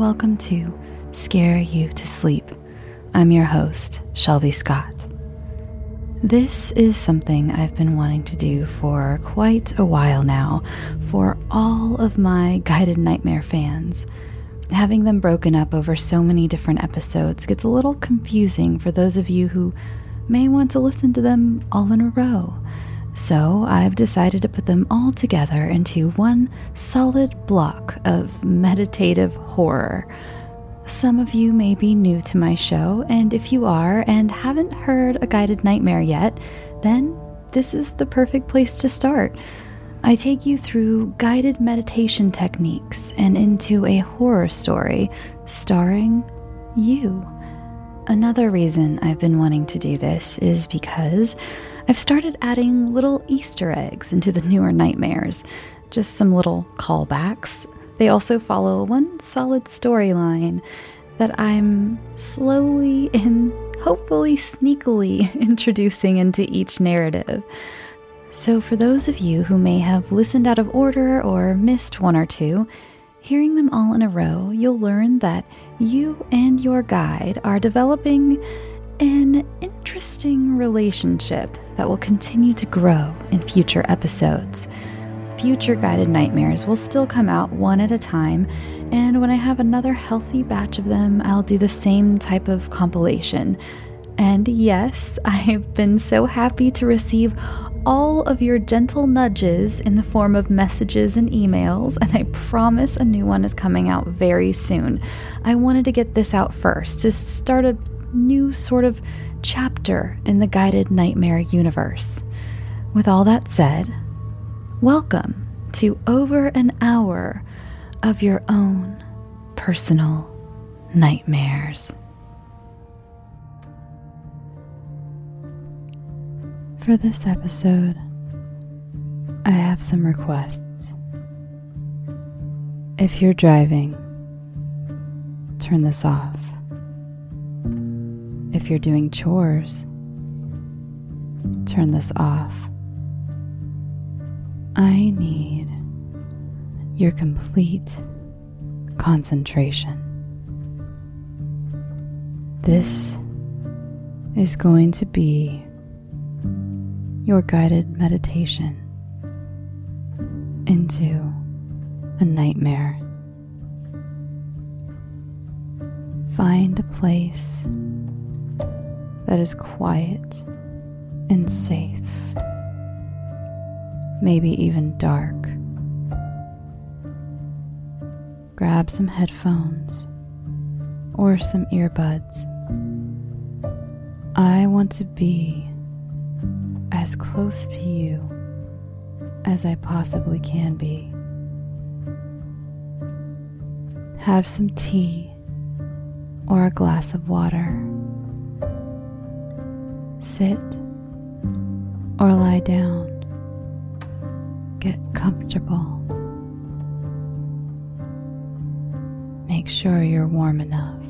welcome to Scare You to Sleep. I'm your host, Shelby Scott. This is something I've been wanting to do for quite a while now for all of my guided nightmare fans. Having them broken up over so many different episodes gets a little confusing for those of you who may want to listen to them all in a row. So I've decided to put them all together into one solid block of meditative horror. Some of you may be new to my show, and if you are and haven't heard a guided nightmare yet, then this is the perfect place to start. I take you through guided meditation techniques and into a horror story starring you. Another reason I've been wanting to do this is because I've started adding little Easter eggs into the newer nightmares, just some little callbacks. They also follow one solid storyline that I'm slowly and hopefully sneakily introducing into each narrative. So, for those of you who may have listened out of order or missed one or two, hearing them all in a row, you'll learn that you and your guide are developing an interesting relationship that will continue to grow in future episodes. Future guided nightmares will still come out one at a time, and when I have another healthy batch of them, I'll do the same type of compilation. And yes, I've been so happy to receive all of your gentle nudges in the form of messages and emails, and I promise a new one is coming out very soon. I wanted to get this out first to start a new sort of chapter in the guided nightmare universe. With all that said, welcome to over an hour of your own personal nightmares. For this episode, I have some requests. If you're driving, turn this off. If you're doing chores, turn this off. I need your complete concentration. This is going to be your guided meditation into a nightmare. Find a place that is quiet and safe, maybe even dark. Grab some headphones or some earbuds. I want to be as close to you as I possibly can be. Have some tea or a glass of water sit or lie down. Get comfortable. Make sure you're warm enough.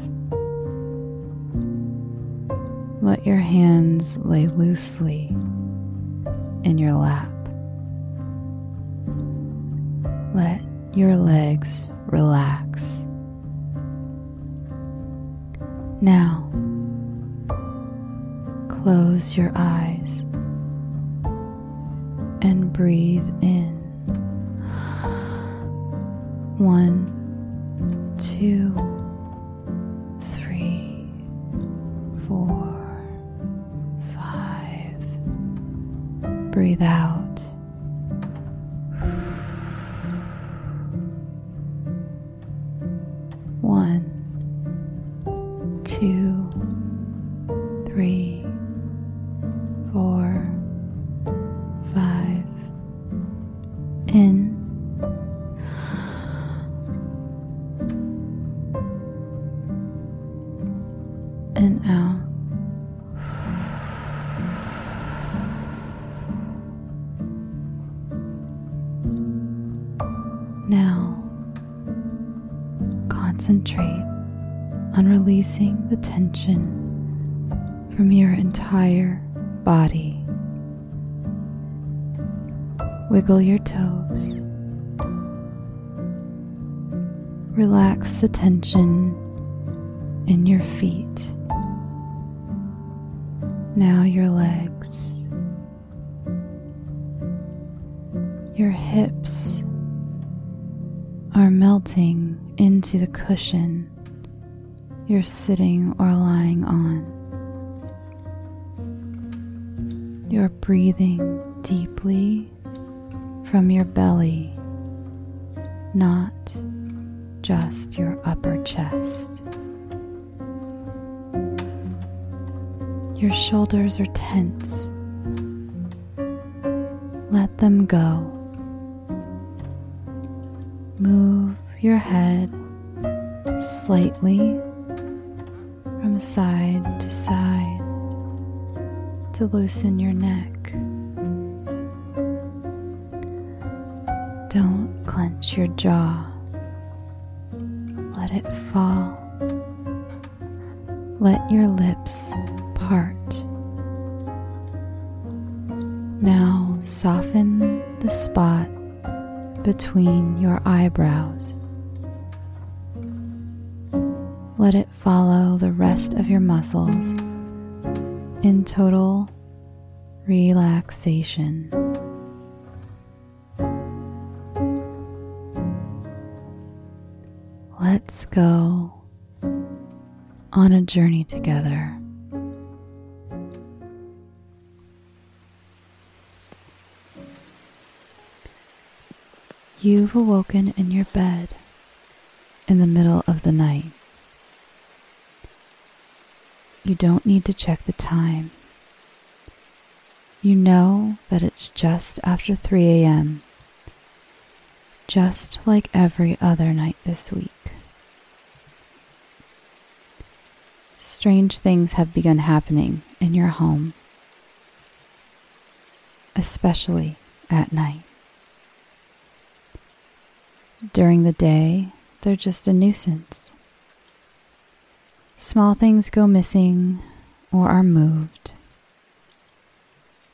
Let your hands lay loosely in your lap. Let your legs relax. Now, close your eyes and breathe in. One, two, three, four, five. Breathe out. Tension from your entire body. Wiggle your toes. Relax the tension in your feet. Now your legs, your hips are melting into the cushion you're sitting or lying on. You're breathing deeply from your belly, not just your upper chest. Your shoulders are tense. Let them go. Move your head slightly side to side to loosen your neck. Don't clench your jaw. Let it fall. Let your lips part. Now soften the spot between muscles in total relaxation. Let's go on a journey together. You've awoken in your bed in the middle of the night. You don't need to check the time. You know that it's just after 3 a.m., just like every other night this week. Strange things have begun happening in your home, especially at night. During the day, they're just a nuisance. Small things go missing or are moved.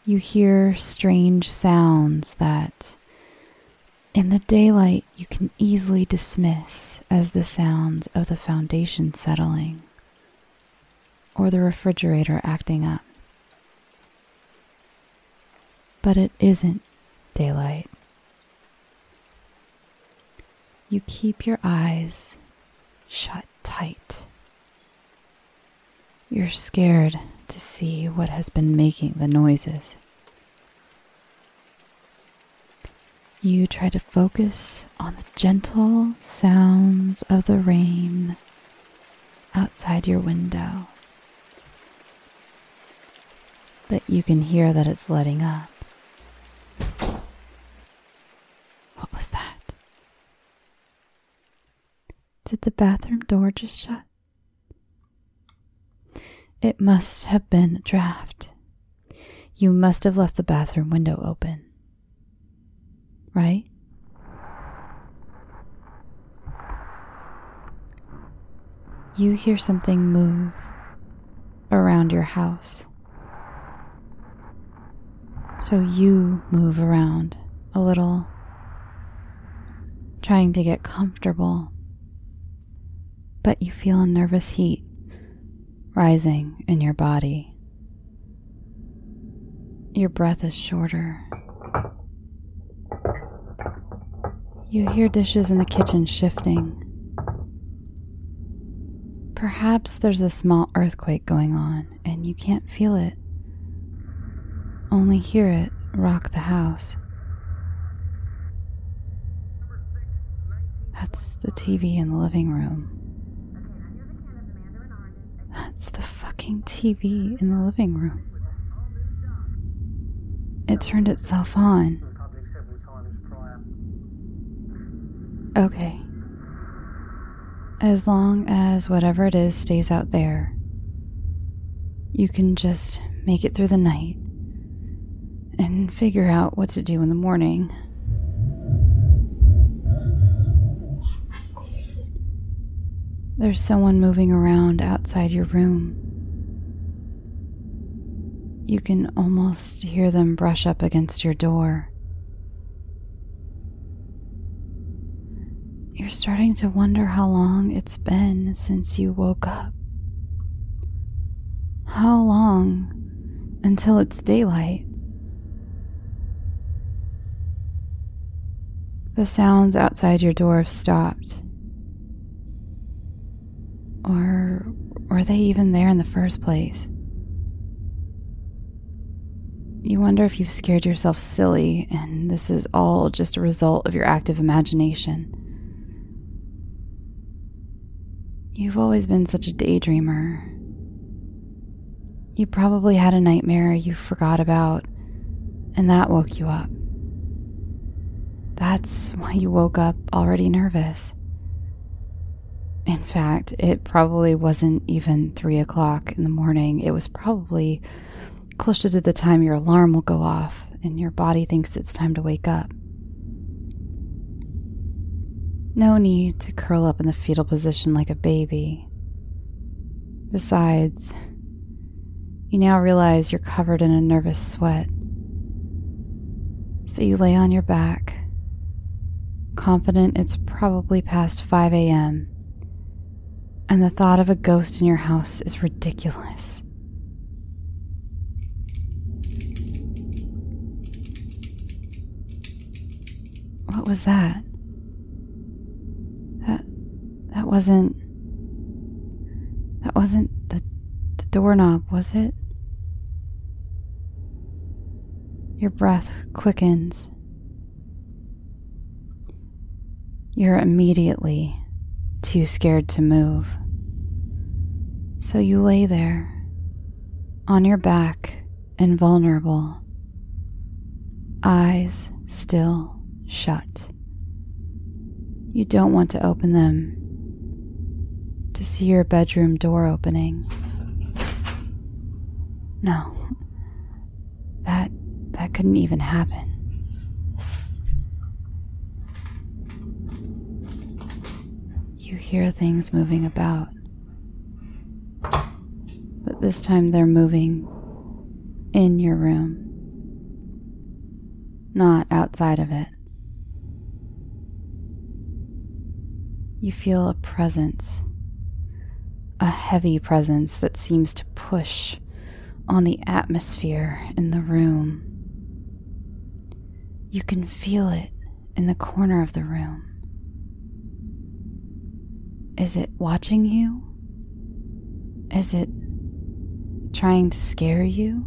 You hear strange sounds that, in the daylight, you can easily dismiss as the sounds of the foundation settling or the refrigerator acting up. But it isn't daylight. You keep your eyes shut tight. You're scared to see what has been making the noises. You try to focus on the gentle sounds of the rain outside your window. But you can hear that it's letting up. What was that? Did the bathroom door just shut? It must have been a draft. You must have left the bathroom window open. Right? You hear something move around your house. So you move around a little, trying to get comfortable but you feel a nervous heat rising in your body. Your breath is shorter. You hear dishes in the kitchen shifting. Perhaps there's a small earthquake going on and you can't feel it, only hear it rock the house. That's the TV in the living room. That's the fucking TV in the living room. It turned itself on. Okay. As long as whatever it is stays out there, you can just make it through the night and figure out what to do in the morning. There's someone moving around outside your room. You can almost hear them brush up against your door. You're starting to wonder how long it's been since you woke up. How long until it's daylight? The sounds outside your door have stopped. Or were they even there in the first place? You wonder if you've scared yourself silly and this is all just a result of your active imagination. You've always been such a daydreamer. You probably had a nightmare you forgot about, and that woke you up. That's why you woke up already nervous. In fact, it probably wasn't even three o'clock in the morning. It was probably closer to the time your alarm will go off and your body thinks it's time to wake up. No need to curl up in the fetal position like a baby. Besides, you now realize you're covered in a nervous sweat. So you lay on your back, confident it's probably past 5 a.m., and the thought of a ghost in your house is ridiculous. What was that? That that wasn't that wasn't the the doorknob, was it? Your breath quickens. You're immediately too scared to move. So you lay there, on your back and vulnerable, eyes still shut. You don't want to open them to see your bedroom door opening. No. That that couldn't even happen. You hear things moving about. But this time they're moving in your room, not outside of it. You feel a presence, a heavy presence that seems to push on the atmosphere in the room. You can feel it in the corner of the room. Is it watching you? Is it trying to scare you?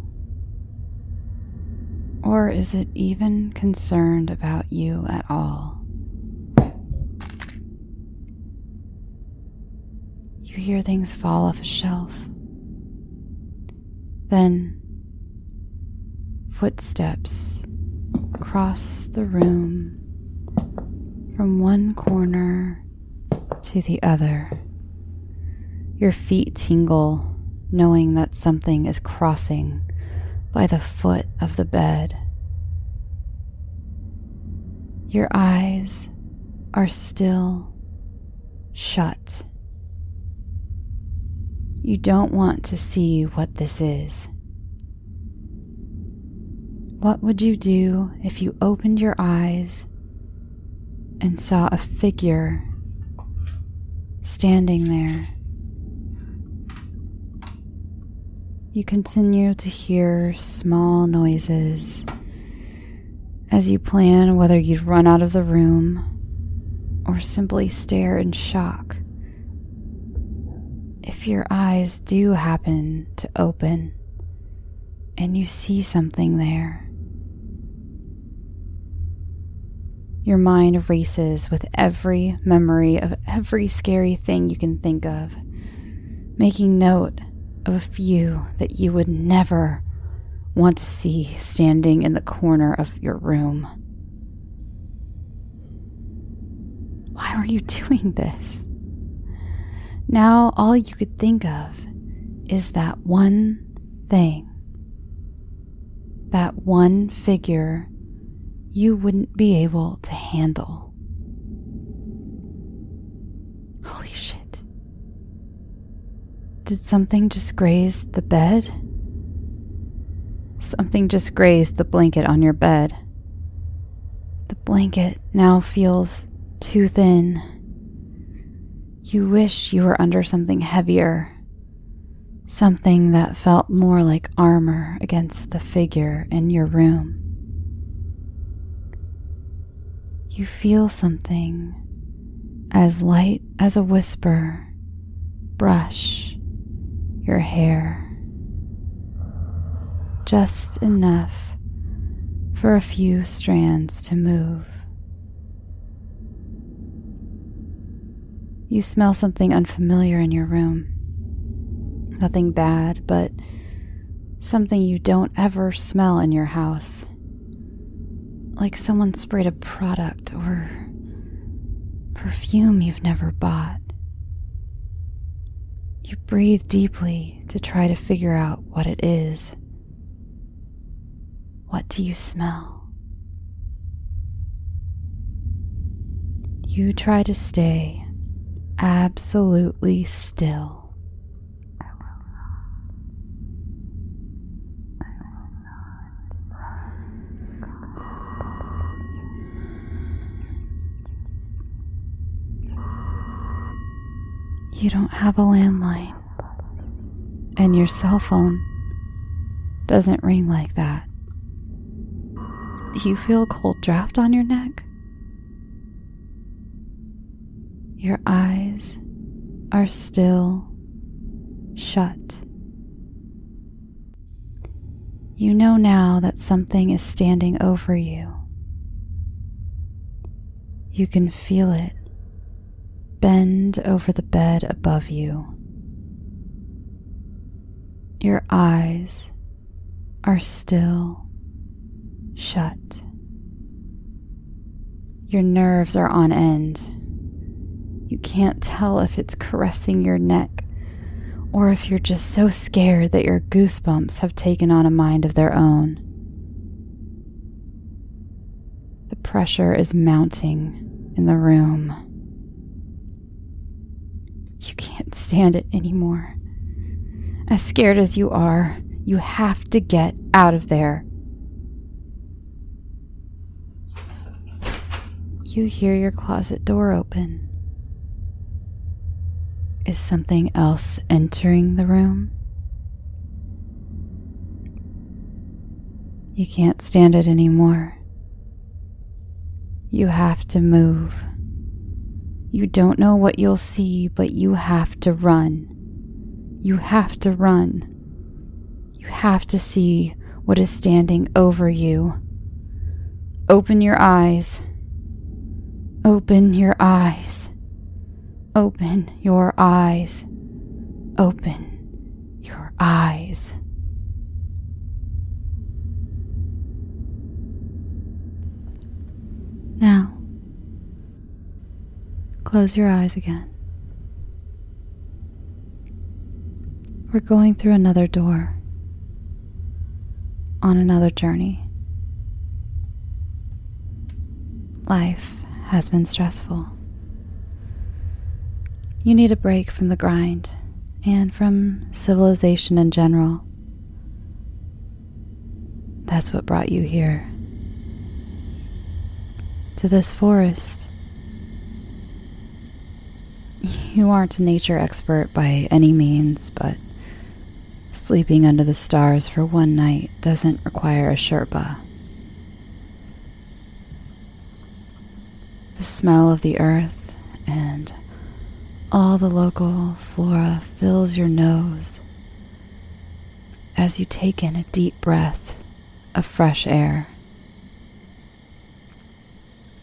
Or is it even concerned about you at all? You hear things fall off a shelf. Then, footsteps cross the room from one corner to the other. Your feet tingle, knowing that something is crossing by the foot of the bed. Your eyes are still shut. You don't want to see what this is. What would you do if you opened your eyes and saw a figure standing there? You continue to hear small noises as you plan whether you'd run out of the room or simply stare in shock if your eyes do happen to open and you see something there, your mind races with every memory of every scary thing you can think of, making note of a few that you would never want to see standing in the corner of your room. Why were you doing this? Now, all you could think of is that one thing, that one figure you wouldn't be able to handle. Holy shit. Did something just graze the bed? Something just grazed the blanket on your bed. The blanket now feels too thin You wish you were under something heavier, something that felt more like armor against the figure in your room. You feel something as light as a whisper brush your hair just enough for a few strands to move. You smell something unfamiliar in your room. Nothing bad, but something you don't ever smell in your house. Like someone sprayed a product or perfume you've never bought. You breathe deeply to try to figure out what it is. What do you smell? You try to stay absolutely still. You don't have a landline, and your cell phone doesn't ring like that. Do you feel a cold draft on your neck? Your eyes are still shut. You know now that something is standing over you. You can feel it bend over the bed above you. Your eyes are still shut. Your nerves are on end. You can't tell if it's caressing your neck or if you're just so scared that your goosebumps have taken on a mind of their own. The pressure is mounting in the room. You can't stand it anymore. As scared as you are, you have to get out of there. You hear your closet door open. Is something else entering the room? You can't stand it anymore. You have to move. You don't know what you'll see, but you have to run. You have to run. You have to see what is standing over you. Open your eyes. Open your eyes. Open your eyes. Open your eyes. Now, close your eyes again. We're going through another door on another journey. Life has been stressful. You need a break from the grind and from civilization in general. That's what brought you here. To this forest. You aren't a nature expert by any means, but sleeping under the stars for one night doesn't require a Sherpa. The smell of the earth and all the local flora fills your nose as you take in a deep breath of fresh air.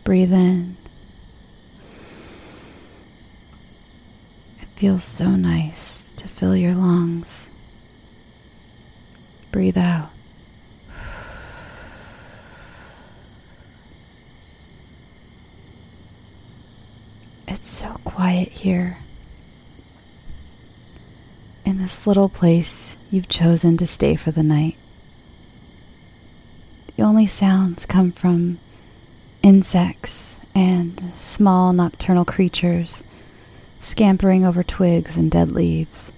Breathe in. It feels so nice to fill your lungs. Breathe out. It's so quiet here. In this little place you've chosen to stay for the night. The only sounds come from insects and small nocturnal creatures scampering over twigs and dead leaves.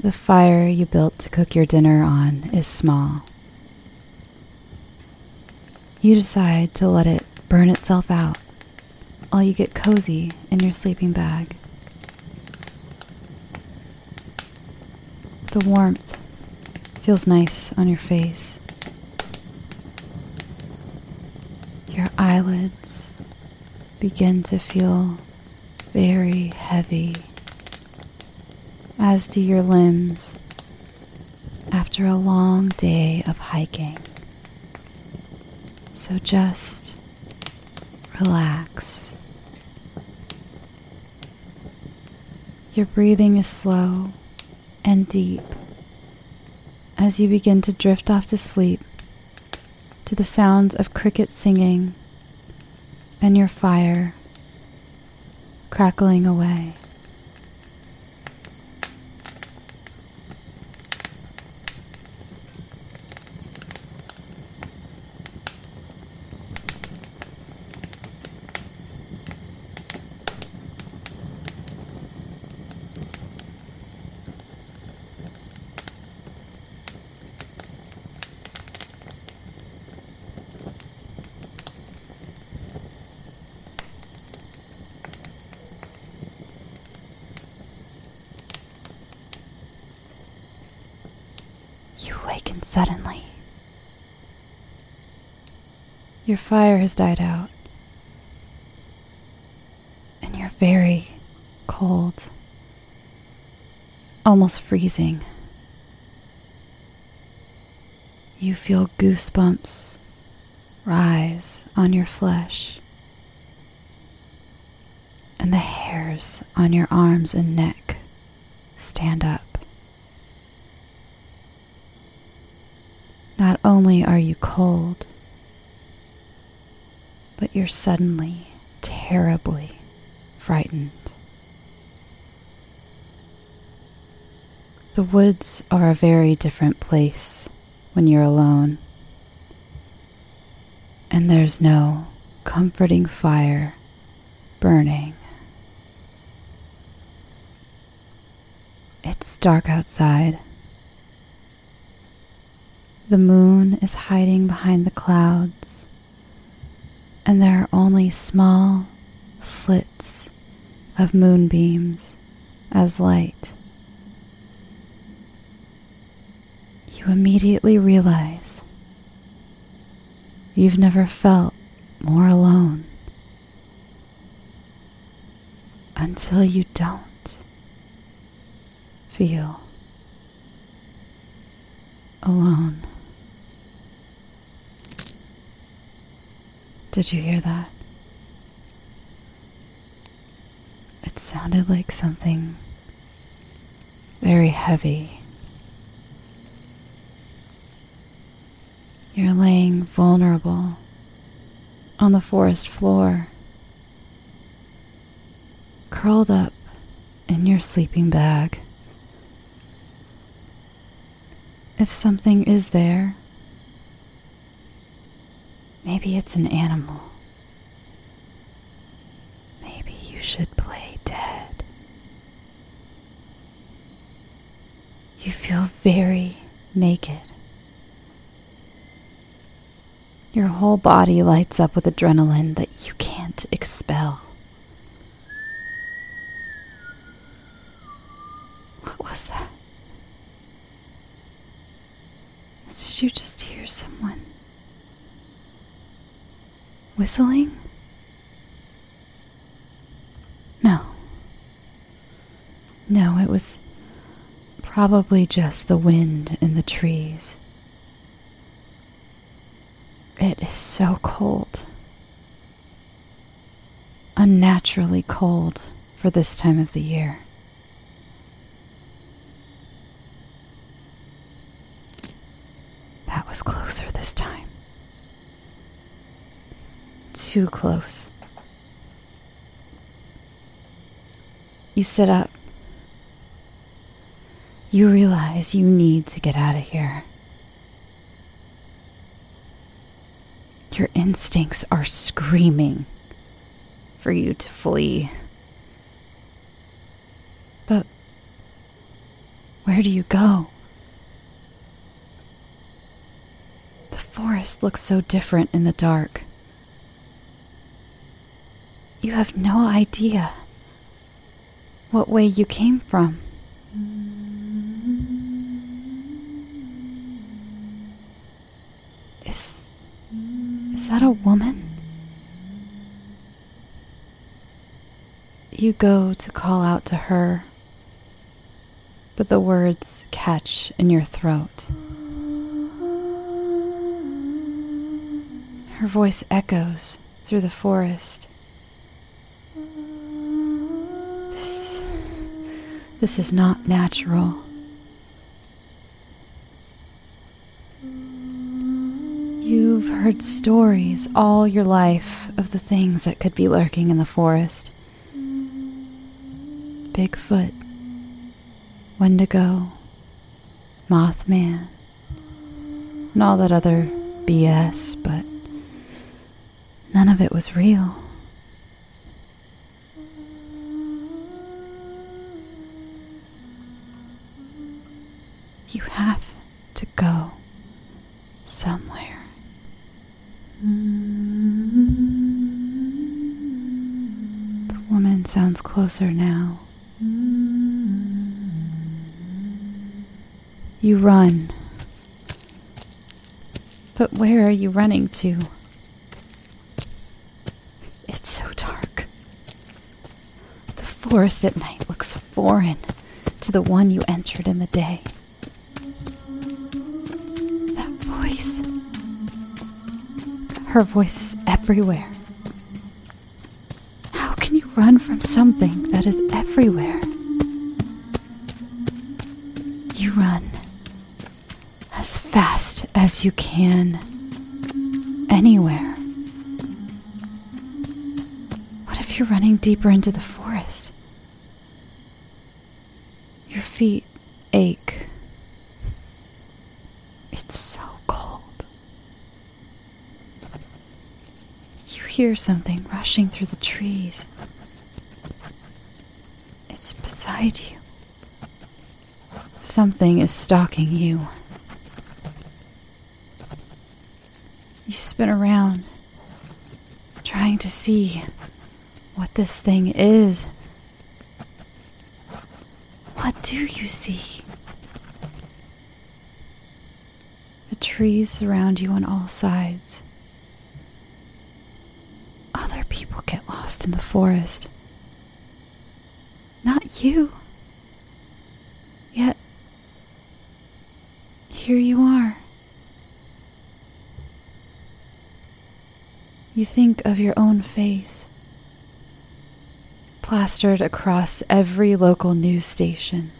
The fire you built to cook your dinner on is small. You decide to let it burn itself out while you get cozy in your sleeping bag. The warmth feels nice on your face. Your eyelids begin to feel very heavy, as do your limbs after a long day of hiking. So just relax. Your breathing is slow and deep as you begin to drift off to sleep to the sounds of crickets singing and your fire crackling away. You awaken suddenly. Your fire has died out, and you're very cold, almost freezing. You feel goosebumps rise on your flesh, and the hairs on your arms and neck stand up. Not only are you cold, but you're suddenly terribly frightened. The woods are a very different place when you're alone, and there's no comforting fire burning. It's dark outside the moon is hiding behind the clouds, and there are only small slits of moonbeams as light. You immediately realize you've never felt more alone until you don't feel alone. Did you hear that? It sounded like something very heavy. You're laying vulnerable on the forest floor, curled up in your sleeping bag. If something is there, Maybe it's an animal. Maybe you should play dead. You feel very naked. Your whole body lights up with adrenaline that you can't expel. What was that? Did you just hear someone? Whistling? No. No, it was probably just the wind in the trees. It is so cold. Unnaturally cold for this time of the year. That was closer this time too close. You sit up. You realize you need to get out of here. Your instincts are screaming for you to flee. But where do you go? The forest looks so different in the dark. You have no idea what way you came from. Is. is that a woman? You go to call out to her, but the words catch in your throat. Her voice echoes through the forest. This is not natural. You've heard stories all your life of the things that could be lurking in the forest. Bigfoot, Wendigo, Mothman, and all that other BS, but none of it was real. You have to go somewhere. The woman sounds closer now. You run. But where are you running to? It's so dark. The forest at night looks foreign to the one you entered in the day. That voice. Her voice is everywhere. Run from something that is everywhere? You run as fast as you can anywhere. What if you're running deeper into the forest? Your feet ache. It's so cold. You hear something rushing through the trees. It's beside you. Something is stalking you. You spin around, trying to see what this thing is. What do you see? The trees surround you on all sides. Other people get lost in the forest. You. Yet, here you are. You think of your own face, plastered across every local news station.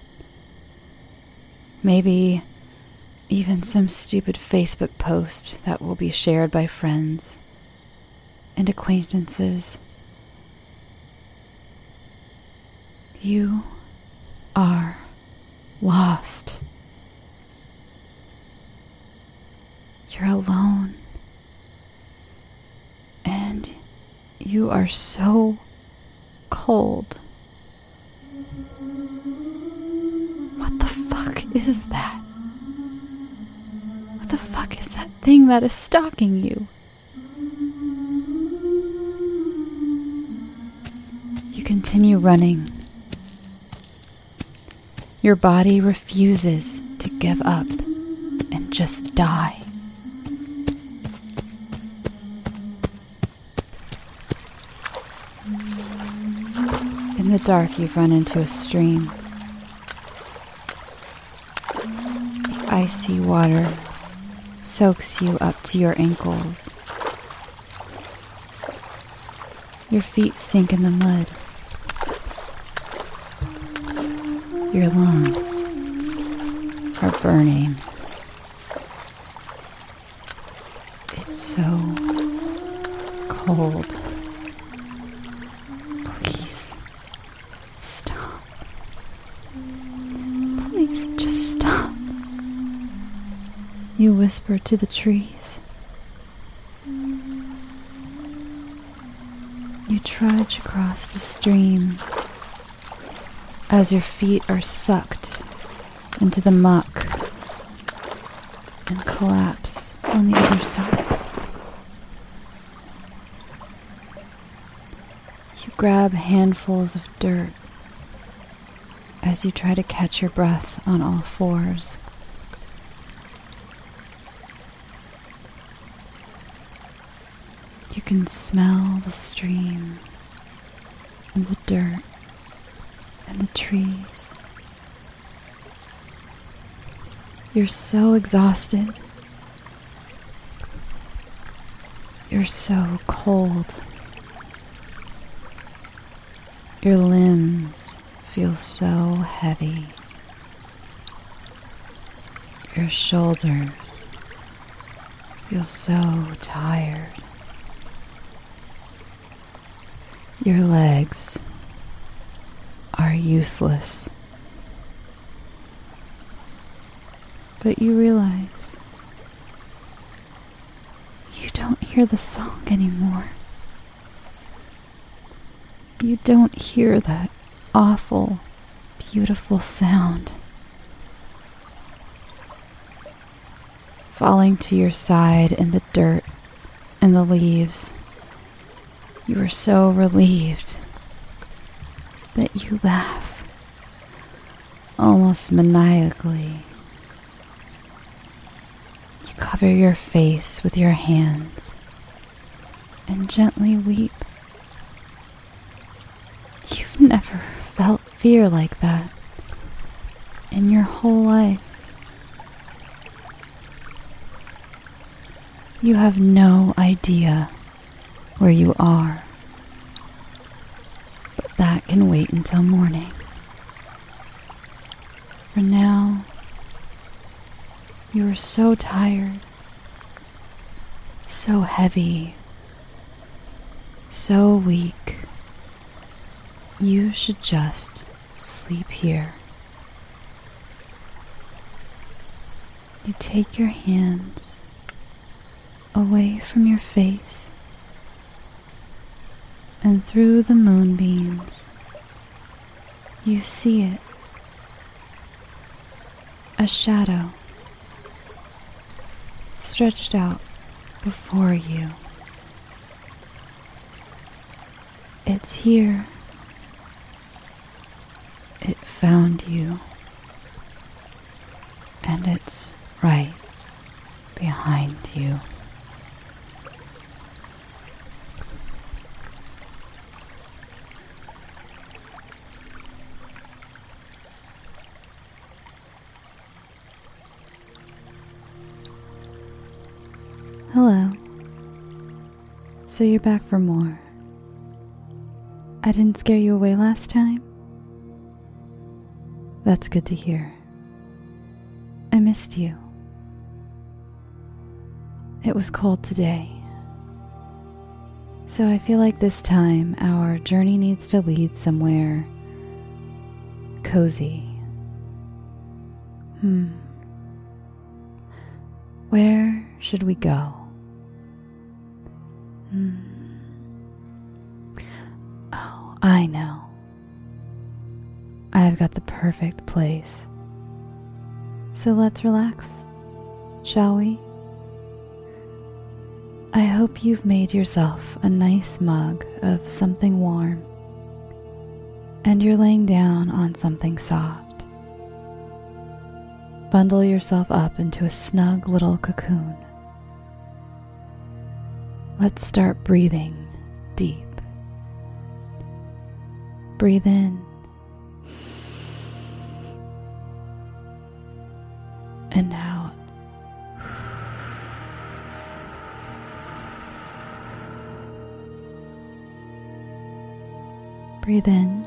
Maybe even some stupid Facebook post that will be shared by friends and acquaintances. You are lost. You're alone. And you are so cold. What the fuck is that? What the fuck is that thing that is stalking you? You continue running. Your body refuses to give up and just die. In the dark, you've run into a stream. The icy water soaks you up to your ankles. Your feet sink in the mud. Your lungs are burning. It's so cold. Whisper to the trees. You trudge across the stream as your feet are sucked into the muck and collapse on the other side. You grab handfuls of dirt as you try to catch your breath on all fours. You can smell the stream and the dirt and the trees. You're so exhausted. You're so cold. Your limbs feel so heavy. Your shoulders feel so tired. Your legs are useless. But you realize you don't hear the song anymore. You don't hear that awful, beautiful sound. Falling to your side in the dirt and the leaves you are so relieved that you laugh almost maniacally. You cover your face with your hands and gently weep. You've never felt fear like that in your whole life. You have no idea where you are. But that can wait until morning. For now, you are so tired, so heavy, so weak. You should just sleep here. You take your hands away from your face and through the moonbeams, you see it a shadow stretched out before you. It's here. It found you. So you're back for more. I didn't scare you away last time? That's good to hear. I missed you. It was cold today. So I feel like this time our journey needs to lead somewhere cozy. Hmm. Where should we go? I know. I've got the perfect place. So let's relax, shall we? I hope you've made yourself a nice mug of something warm and you're laying down on something soft. Bundle yourself up into a snug little cocoon. Let's start breathing deep. Breathe in and out. Breathe in.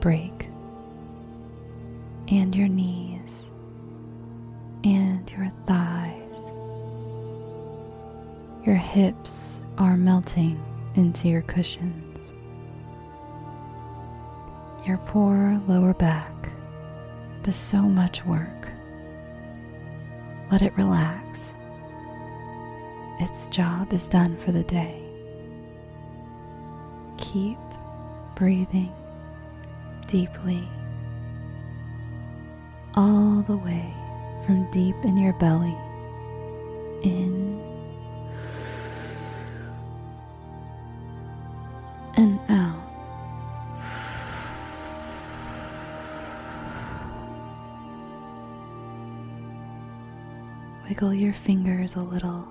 Break and your knees and your thighs. Your hips are melting into your cushions. Your poor lower back does so much work. Let it relax. Its job is done for the day. Keep breathing deeply all the way from deep in your belly in and out. Wiggle your fingers a little.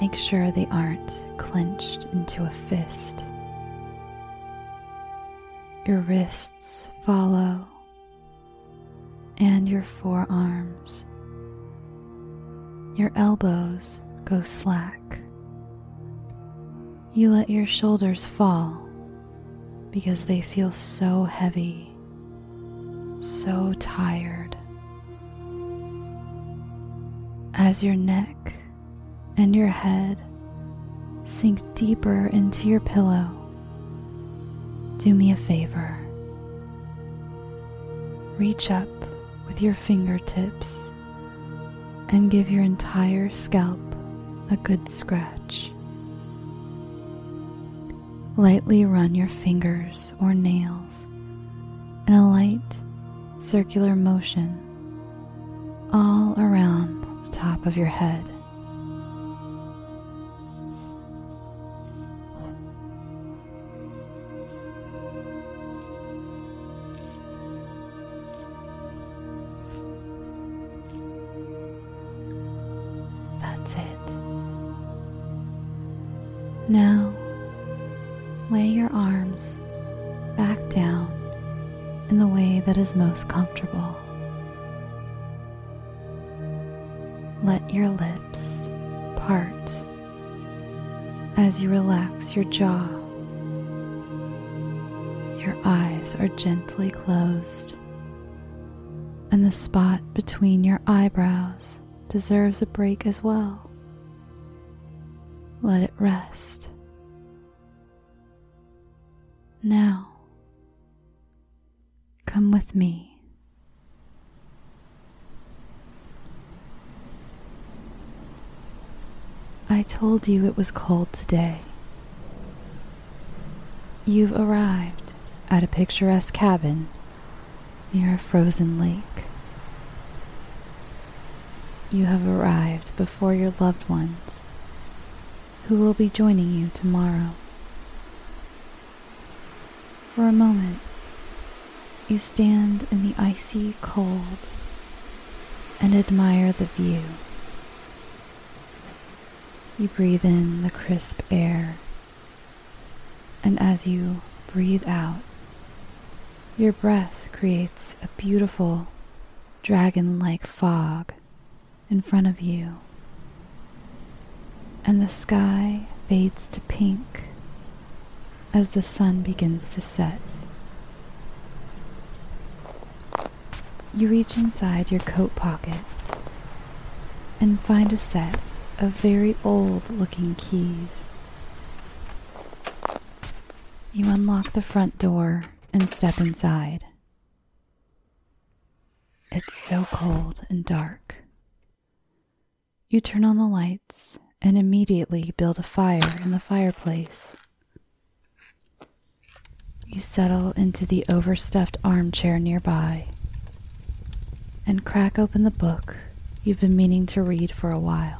Make sure they aren't clenched into a fist. Your wrists follow, and your forearms. Your elbows go slack. You let your shoulders fall because they feel so heavy, so tired. As your neck and your head sink deeper into your pillow, do me a favor. Reach up with your fingertips and give your entire scalp a good scratch. Lightly run your fingers or nails in a light circular motion all around the top of your head. Eyebrows deserves a break as well. Let it rest. Now, come with me. I told you it was cold today. You've arrived at a picturesque cabin near a frozen lake. You have arrived before your loved ones, who will be joining you tomorrow. For a moment, you stand in the icy cold and admire the view. You breathe in the crisp air, and as you breathe out, your breath creates a beautiful dragon like fog in front of you, and the sky fades to pink as the sun begins to set. You reach inside your coat pocket and find a set of very old looking keys. You unlock the front door and step inside. It's so cold and dark. You turn on the lights and immediately build a fire in the fireplace. You settle into the overstuffed armchair nearby and crack open the book you've been meaning to read for a while.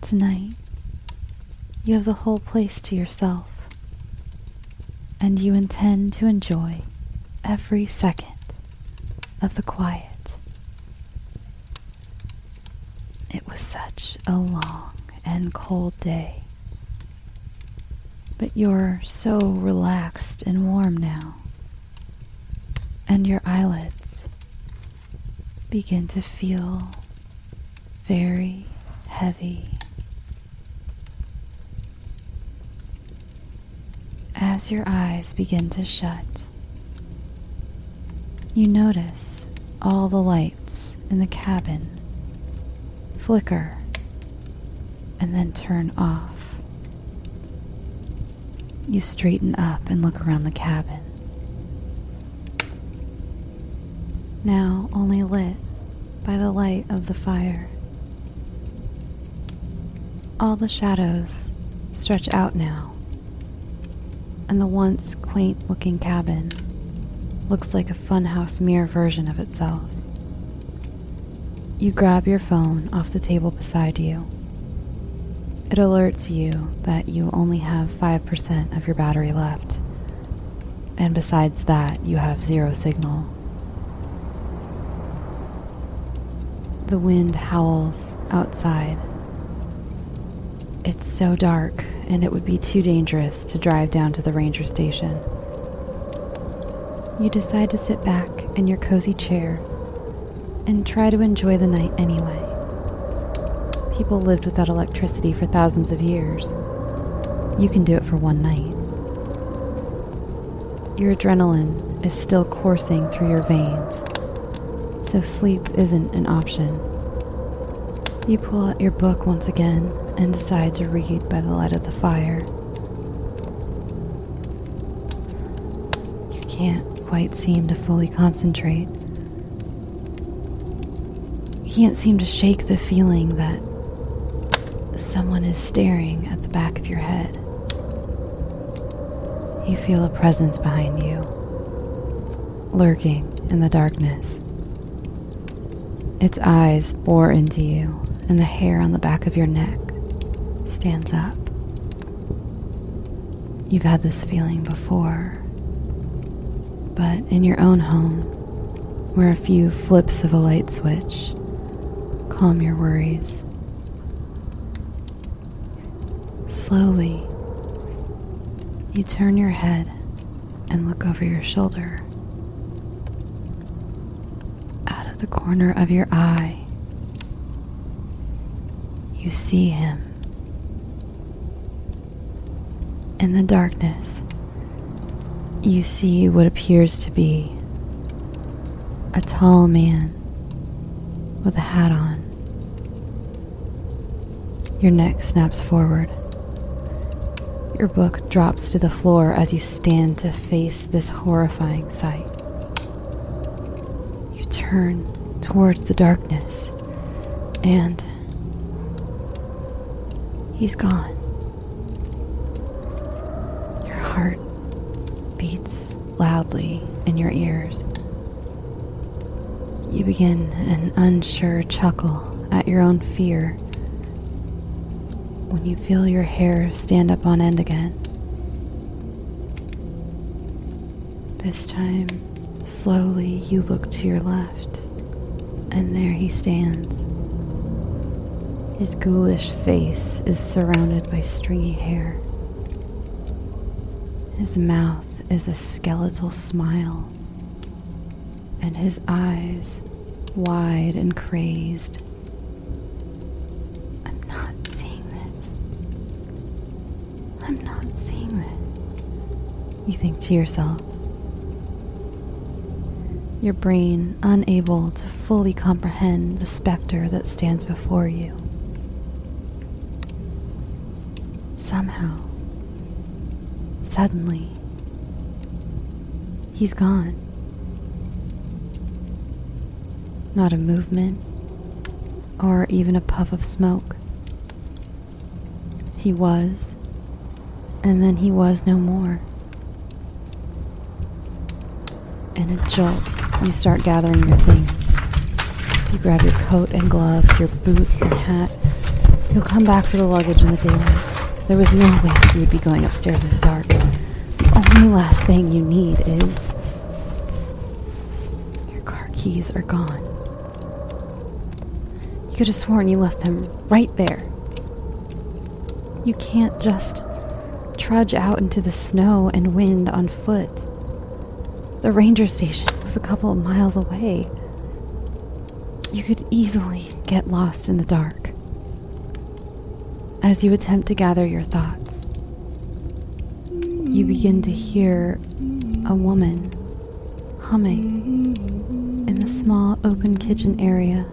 Tonight, you have the whole place to yourself, and you intend to enjoy every second of the quiet. It was such a long and cold day, but you're so relaxed and warm now, and your eyelids begin to feel very heavy. As your eyes begin to shut, you notice all the lights in the cabin flicker and then turn off. You straighten up and look around the cabin. Now only lit by the light of the fire. All the shadows stretch out now, and the once quaint looking cabin looks like a funhouse mirror version of itself. You grab your phone off the table beside you. It alerts you that you only have 5% of your battery left, and besides that, you have zero signal. The wind howls outside it's so dark, and it would be too dangerous to drive down to the ranger station. You decide to sit back in your cozy chair and try to enjoy the night anyway. People lived without electricity for thousands of years. You can do it for one night. Your adrenaline is still coursing through your veins, so sleep isn't an option. You pull out your book once again and decide to read by the light of the fire. You can't quite seem to fully concentrate. Can't seem to shake the feeling that someone is staring at the back of your head. You feel a presence behind you, lurking in the darkness. Its eyes bore into you, and the hair on the back of your neck stands up. You've had this feeling before, but in your own home, where a few flips of a light switch calm your worries. Slowly, you turn your head and look over your shoulder. Out of the corner of your eye, you see him. In the darkness, you see what appears to be a tall man with a hat on. Your neck snaps forward. Your book drops to the floor as you stand to face this horrifying sight. You turn towards the darkness, and he's gone. Your heart beats loudly in your ears. You begin an unsure chuckle at your own fear when you feel your hair stand up on end again. This time, slowly you look to your left, and there he stands. His ghoulish face is surrounded by stringy hair. His mouth is a skeletal smile, and his eyes wide and crazed. I'm not seeing this. I'm not seeing this. You think to yourself. Your brain unable to fully comprehend the specter that stands before you. Somehow, Suddenly, he's gone. Not a movement or even a puff of smoke. He was, and then he was no more. In a jolt, you start gathering your things. You grab your coat and gloves, your boots and hat. You'll come back for the luggage in the daylight. There was no way you would be going upstairs in the dark. The only last thing you need is. Your car keys are gone. You could have sworn you left them right there. You can't just trudge out into the snow and wind on foot. The ranger station was a couple of miles away. You could easily get lost in the dark as you attempt to gather your thoughts. you begin to hear a woman humming in the small open kitchen area.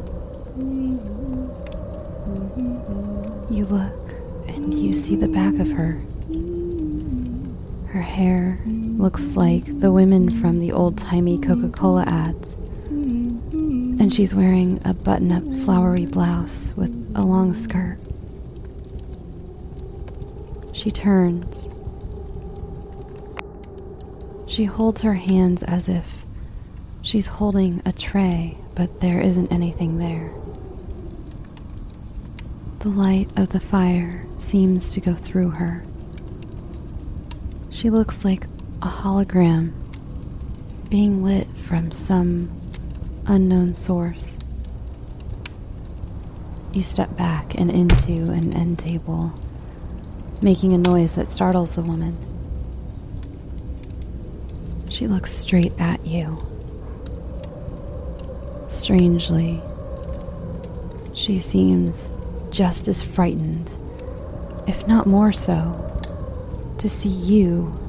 You look and you see the back of her. Her hair looks like the women from the old timey Coca Cola ads. And she's wearing a button up flowery blouse with a long skirt. She turns. She holds her hands as if she's holding a tray, but there isn't anything there. The light of the fire seems to go through her. She looks like a hologram being lit from some unknown source. You step back and into an end table, making a noise that startles the woman. She looks straight at you. Strangely, she seems just as frightened, if not more so, to see you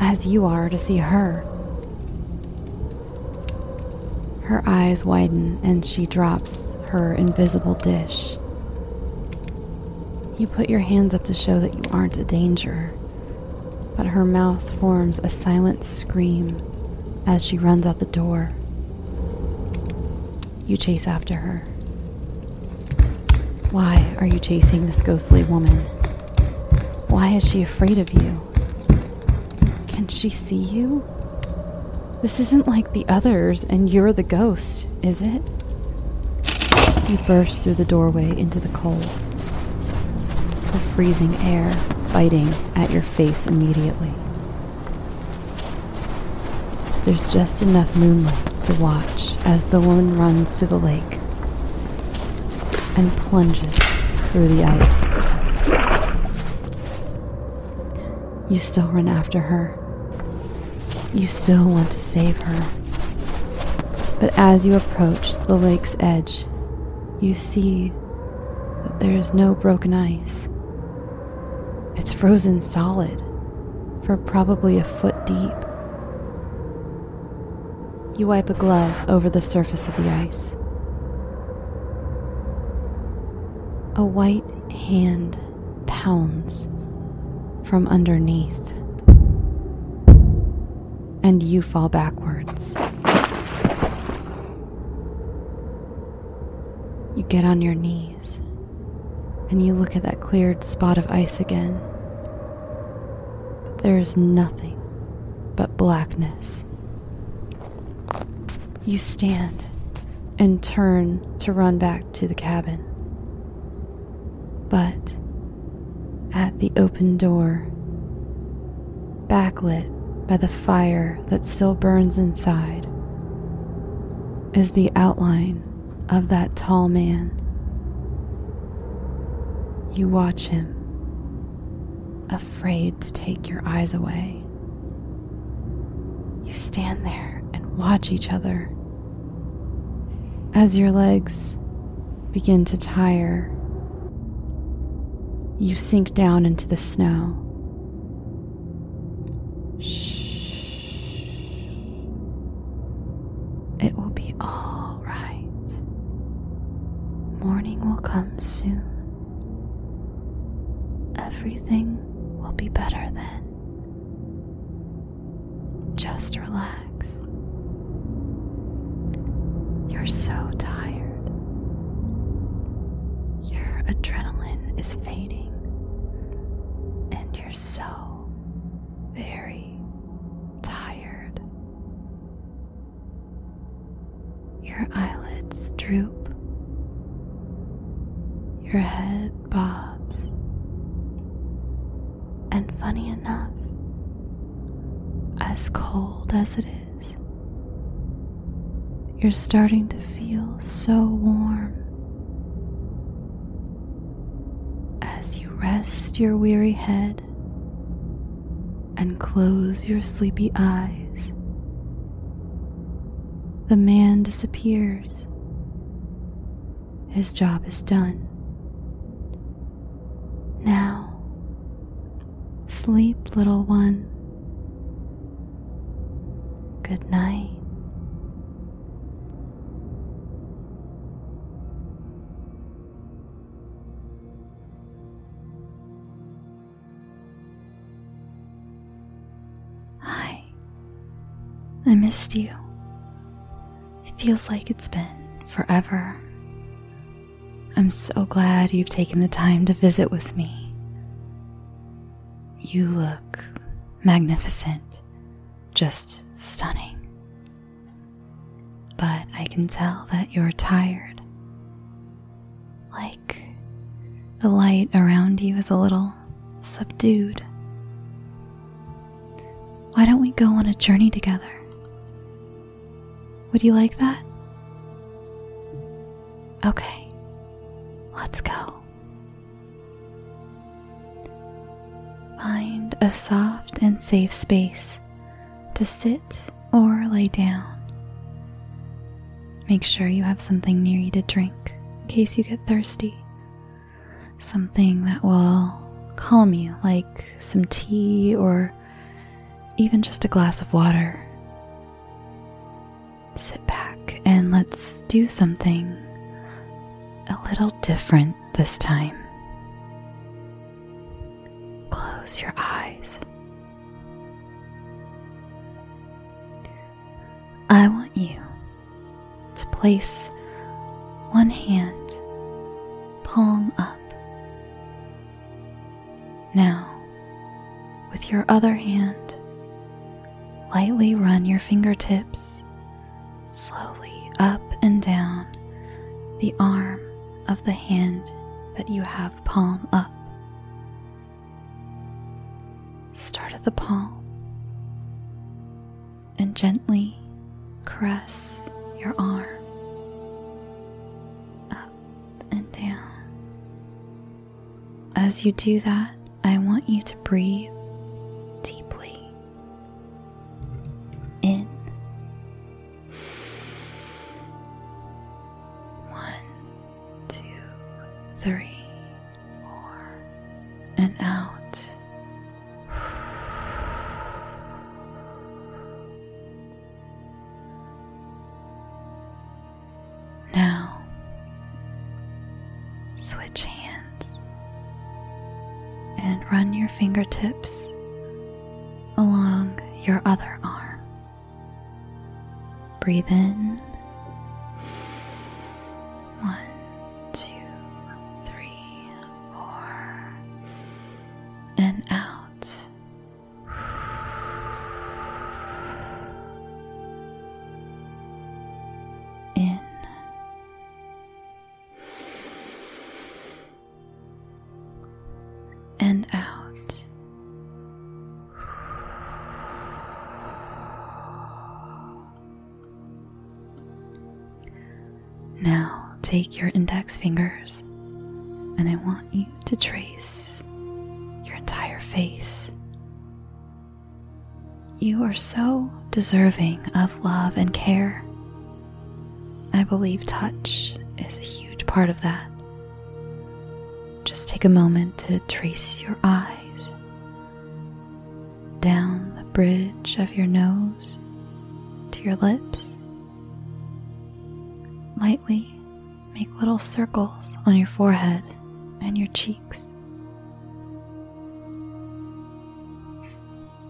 as you are to see her. Her eyes widen and she drops her invisible dish. You put your hands up to show that you aren't a danger, but her mouth forms a silent scream as she runs out the door. You chase after her. Why are you chasing this ghostly woman? Why is she afraid of you? She see you? This isn't like the others, and you're the ghost, is it? You burst through the doorway into the cold, the freezing air biting at your face immediately. There's just enough moonlight to watch as the woman runs to the lake and plunges through the ice. You still run after her. You still want to save her. But as you approach the lake's edge, you see that there is no broken ice. It's frozen solid for probably a foot deep. You wipe a glove over the surface of the ice. A white hand pounds from underneath, and you fall backwards. You get on your knees and you look at that cleared spot of ice again. But there is nothing but blackness. You stand and turn to run back to the cabin. But at the open door, backlit by the fire that still burns inside, is the outline of that tall man. You watch him, afraid to take your eyes away. You stand there and watch each other as your legs begin to tire you sink down into the snow. Shh. Will come soon. Everything will be better then. Just relax. As it is, you're starting to feel so warm. As you rest your weary head and close your sleepy eyes. The man disappears. His job is done. Now, sleep, little one. Good night. Hi. I missed you. It feels like it's been forever. I'm so glad you've taken the time to visit with me. You look magnificent, just stunning. But I can tell that you're tired. Like the light around you is a little subdued. Why don't we go on a journey together? Would you like that? Okay, let's go. Find a soft and safe space to sit or lay down. Make sure you have something near you to drink in case you get thirsty. Something that will calm you, like some tea or even just a glass of water. Sit back and let's do something a little different this time. Close your eyes. You to place one hand palm up. Now, with your other hand, lightly run your fingertips slowly up and down the arm of the hand that you have palm up. Start at the palm and gently caress your arm up and down. As you do that, I want you to breathe deserving of love and care. I believe touch is a huge part of that. Just take a moment to trace your eyes down the bridge of your nose to your lips. Lightly make little circles on your forehead and your cheeks.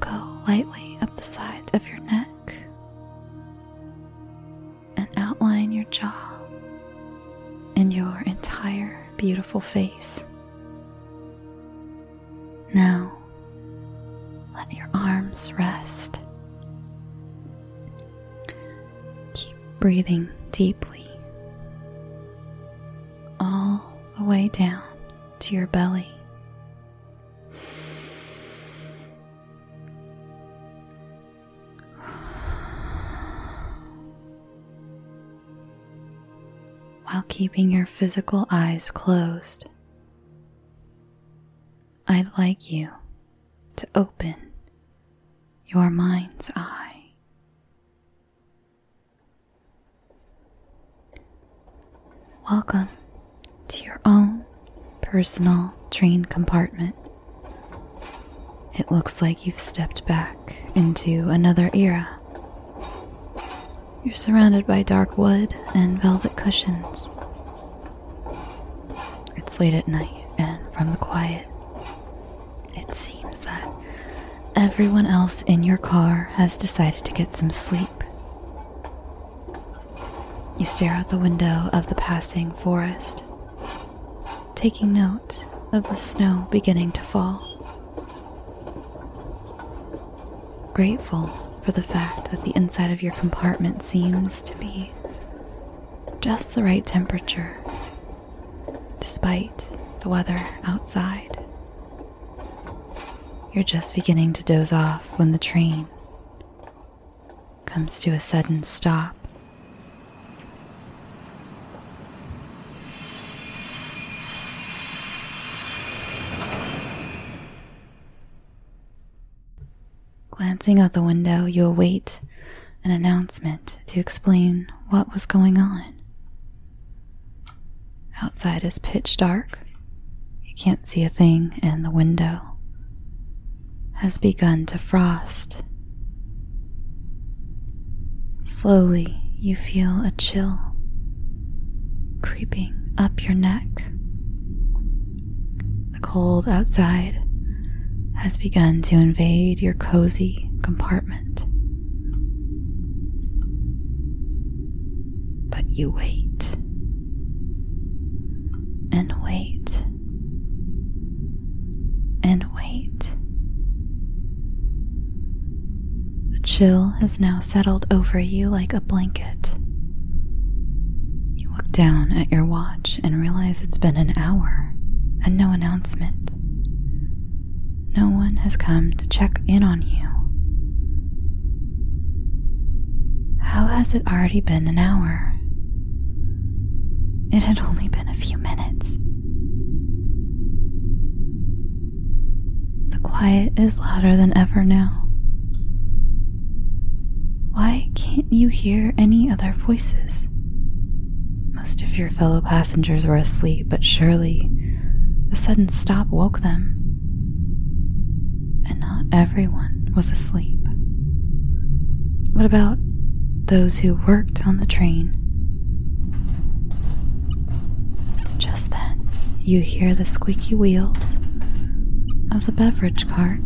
Go lightly beautiful face. Now, let your arms rest. Keep breathing deeply While keeping your physical eyes closed, I'd like you to open your mind's eye. Welcome to your own personal train compartment. It looks like you've stepped back into another era. You're surrounded by dark wood and velvet cushions. It's late at night, and from the quiet, it seems that everyone else in your car has decided to get some sleep. You stare out the window of the passing forest, taking note of the snow beginning to fall. Grateful for the fact that the inside of your compartment seems to be just the right temperature, despite the weather outside. You're just beginning to doze off when the train comes to a sudden stop. Out the window, you await an announcement to explain what was going on. Outside is pitch dark. You can't see a thing, and the window has begun to frost. Slowly, you feel a chill creeping up your neck. The cold outside has begun to invade your cozy compartment. But you wait and wait and wait. The chill has now settled over you like a blanket. You look down at your watch and realize it's been an hour and no announcement. No one has come to check in on you. How has it already been an hour? It had only been a few minutes. The quiet is louder than ever now. Why can't you hear any other voices? Most of your fellow passengers were asleep, but surely the sudden stop woke them. And not everyone was asleep. What about those who worked on the train. Just then, you hear the squeaky wheels of the beverage cart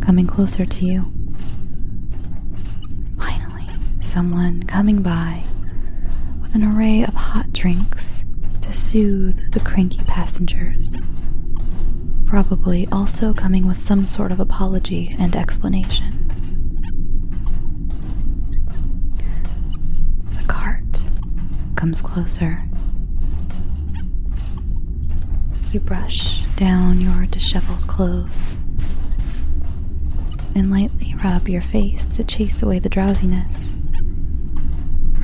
coming closer to you. Finally, someone coming by with an array of hot drinks to soothe the cranky passengers. Probably also coming with some sort of apology and explanation. Comes closer. You brush down your disheveled clothes and lightly rub your face to chase away the drowsiness,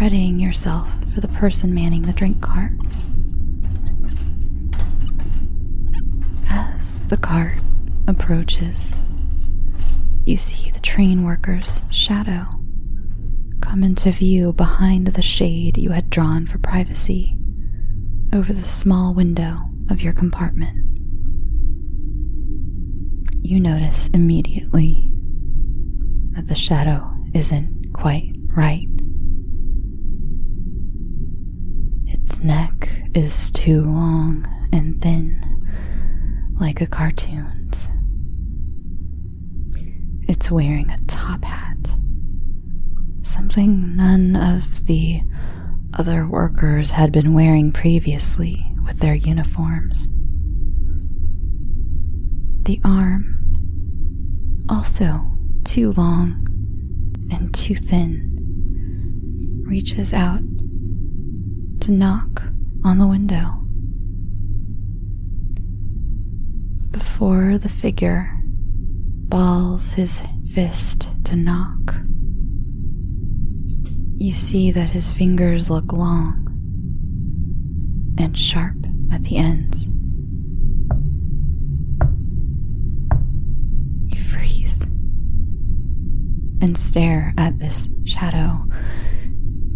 readying yourself for the person manning the drink cart. As the cart approaches, you see the train worker's shadow come into view behind the shade you had drawn for privacy over the small window of your compartment. You notice immediately that the shadow isn't quite right. Its neck is too long and thin, like a cartoon's. It's wearing a top hat something none of the other workers had been wearing previously with their uniforms. The arm, also too long and too thin, reaches out to knock on the window. Before the figure balls his fist to knock, you see that his fingers look long and sharp at the ends. You freeze and stare at this shadow.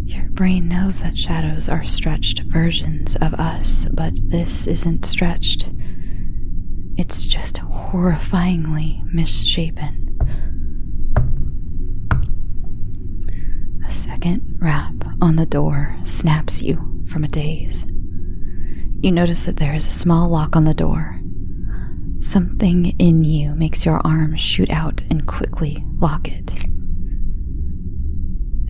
Your brain knows that shadows are stretched versions of us, but this isn't stretched. It's just horrifyingly misshapen. Second rap on the door snaps you from a daze. You notice that there is a small lock on the door. Something in you makes your arm shoot out and quickly lock it.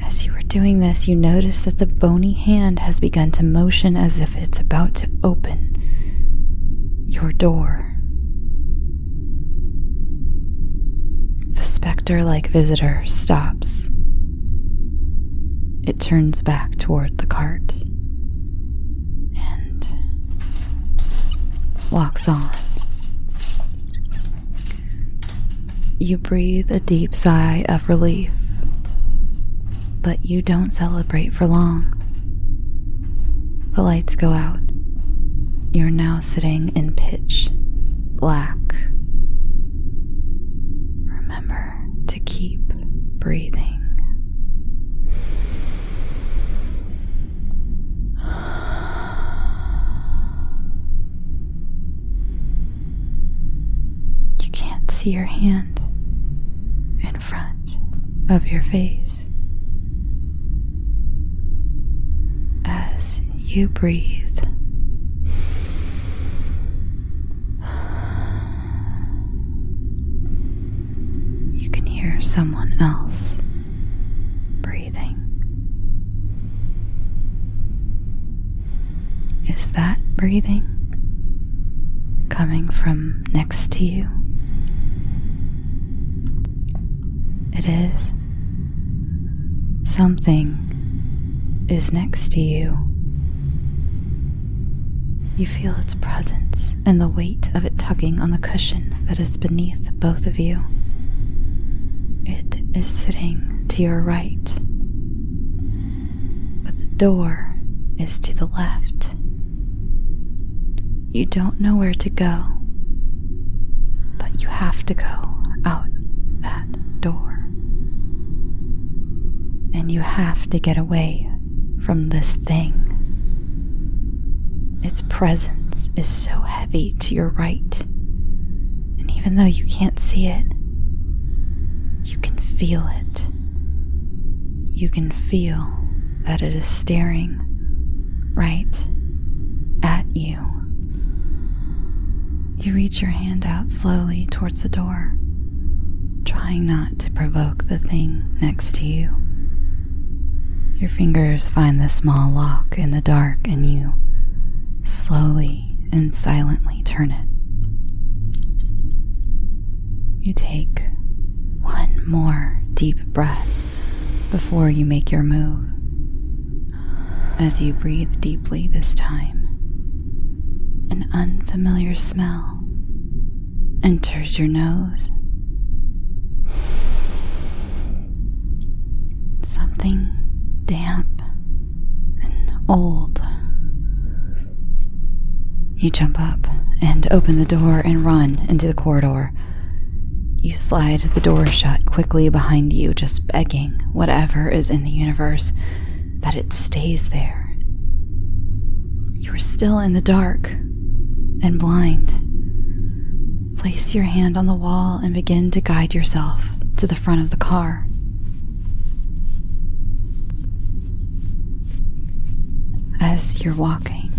As you are doing this, you notice that the bony hand has begun to motion as if it's about to open your door. The specter like visitor stops. It turns back toward the cart and walks on. You breathe a deep sigh of relief, but you don't celebrate for long. The lights go out. You're now sitting in pitch black. Remember to keep breathing. You can't see your hand in front of your face. As you breathe, you can hear someone else breathing. Is that breathing coming from next to you? It is. Something is next to you. You feel its presence and the weight of it tugging on the cushion that is beneath both of you. It is sitting to your right, but the door is to the left. You don't know where to go, but you have to go out that door. And you have to get away from this thing. Its presence is so heavy to your right, and even though you can't see it, you can feel it. You can feel that it is staring right at you. You reach your hand out slowly towards the door, trying not to provoke the thing next to you. Your fingers find the small lock in the dark, and you slowly and silently turn it. You take one more deep breath before you make your move. As you breathe deeply this time, an unfamiliar smell enters your nose. Something damp and old. You jump up and open the door and run into the corridor. You slide the door shut quickly behind you, just begging whatever is in the universe that it stays there. You are still in the dark and blind. Place your hand on the wall and begin to guide yourself to the front of the car. As you're walking,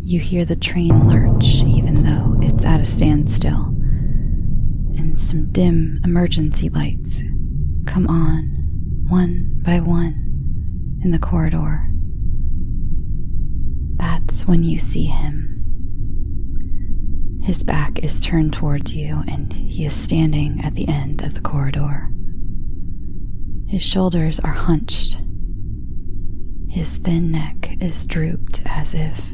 you hear the train lurch even though it's at a standstill, and some dim emergency lights come on one by one in the corridor. That's when you see him. His back is turned towards you, and he is standing at the end of the corridor. His shoulders are hunched. His thin neck is drooped as if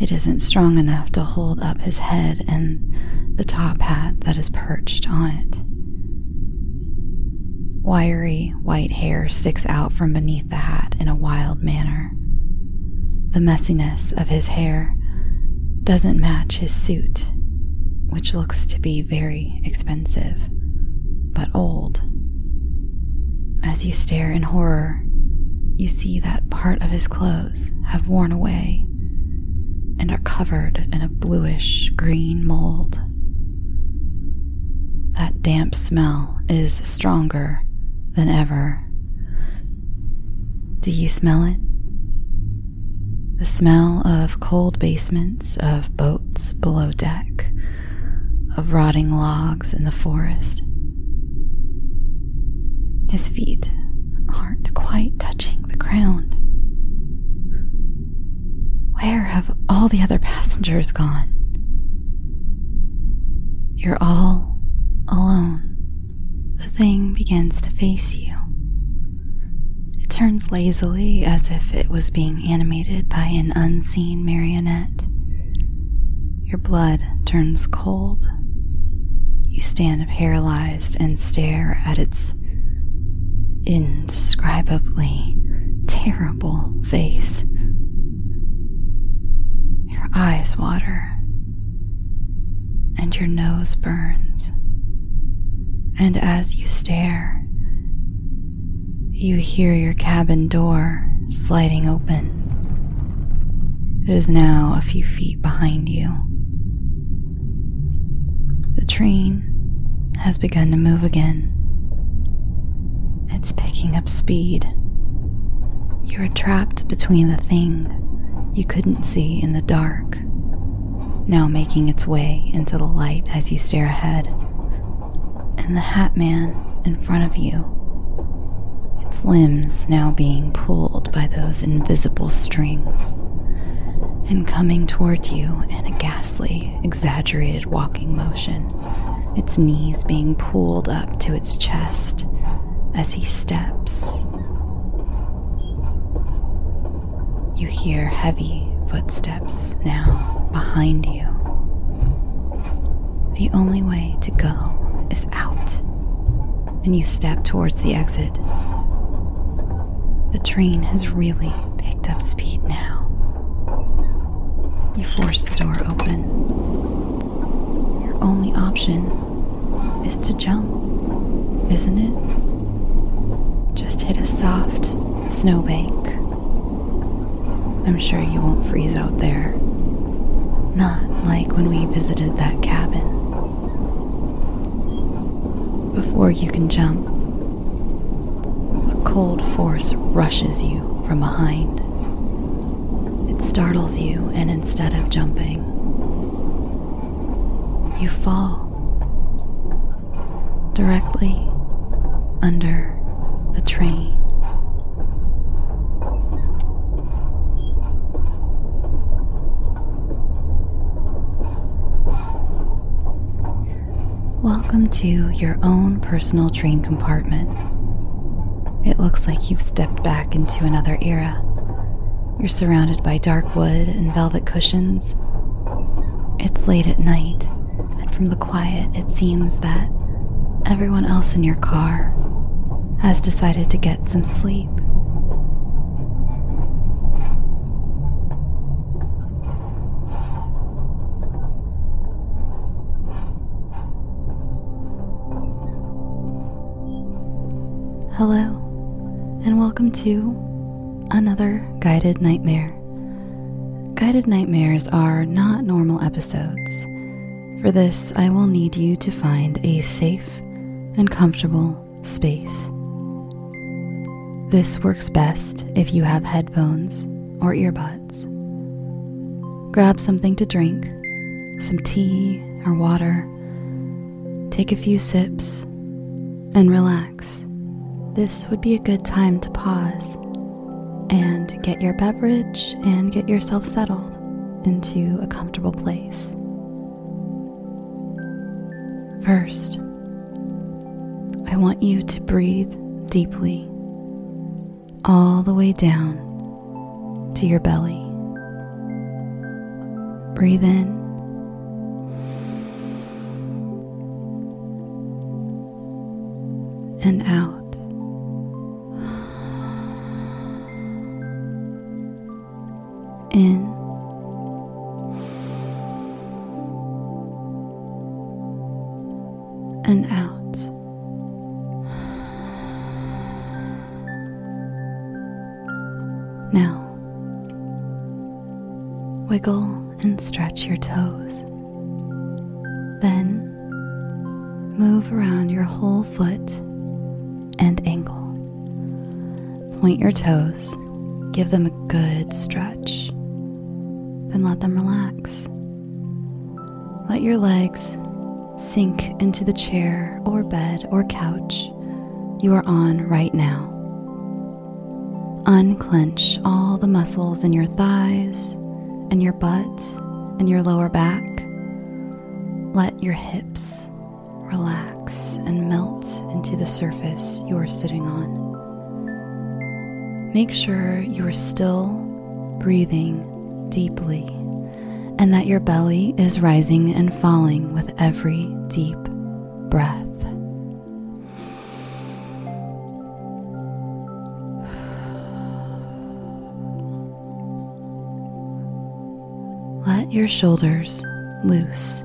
it isn't strong enough to hold up his head and the top hat that is perched on it. Wiry white hair sticks out from beneath the hat in a wild manner. The messiness of his hair doesn't match his suit, which looks to be very expensive, but old. As you stare in horror, you see that part of his clothes have worn away and are covered in a bluish green mold. That damp smell is stronger than ever. Do you smell it? The smell of cold basements, of boats below deck, of rotting logs in the forest. His feet aren't quite touching the ground. Where have all the other passengers gone? You're all alone. The thing begins to face you. It turns lazily as if it was being animated by an unseen marionette. Your blood turns cold. You stand paralyzed and stare at its indescribably terrible face. Your eyes water, and your nose burns. And as you stare, you hear your cabin door sliding open. It is now a few feet behind you. The train has begun to move again. It's picking up speed. You're trapped between the thing you couldn't see in the dark, now making its way into the light as you stare ahead, and the Hat Man in front of you, its limbs now being pulled by those invisible strings, and coming toward you in a ghastly, exaggerated walking motion, its knees being pulled up to its chest as he steps You hear heavy footsteps now behind you. The only way to go is out, and you step towards the exit. The train has really picked up speed now. You force the door open. Your only option is to jump, isn't it? Hit a soft snowbank I'm sure you won't freeze out there. Not like when we visited that cabin. Before you can jump, a cold force rushes you from behind. It startles you, and instead of jumping, you fall directly under train. Welcome to your own personal train compartment. It looks like you've stepped back into another era. You're surrounded by dark wood and velvet cushions. It's late at night, and from the quiet, it seems that everyone else in your car has decided to get some sleep. Hello, and welcome to another guided nightmare. Guided nightmares are not normal episodes. For this, I will need you to find a safe and comfortable space. This works best if you have headphones or earbuds. Grab something to drink, some tea or water, take a few sips, and relax this would be a good time to pause and get your beverage and get yourself settled into a comfortable place. First, I want you to breathe deeply all the way down to your belly. Breathe in and out. Bed or couch you are on right now. Unclench all the muscles in your thighs and your butt and your lower back. Let your hips relax and melt into the surface you are sitting on. Make sure you are still breathing deeply and that your belly is rising and falling with every deep breath. Your shoulders loose.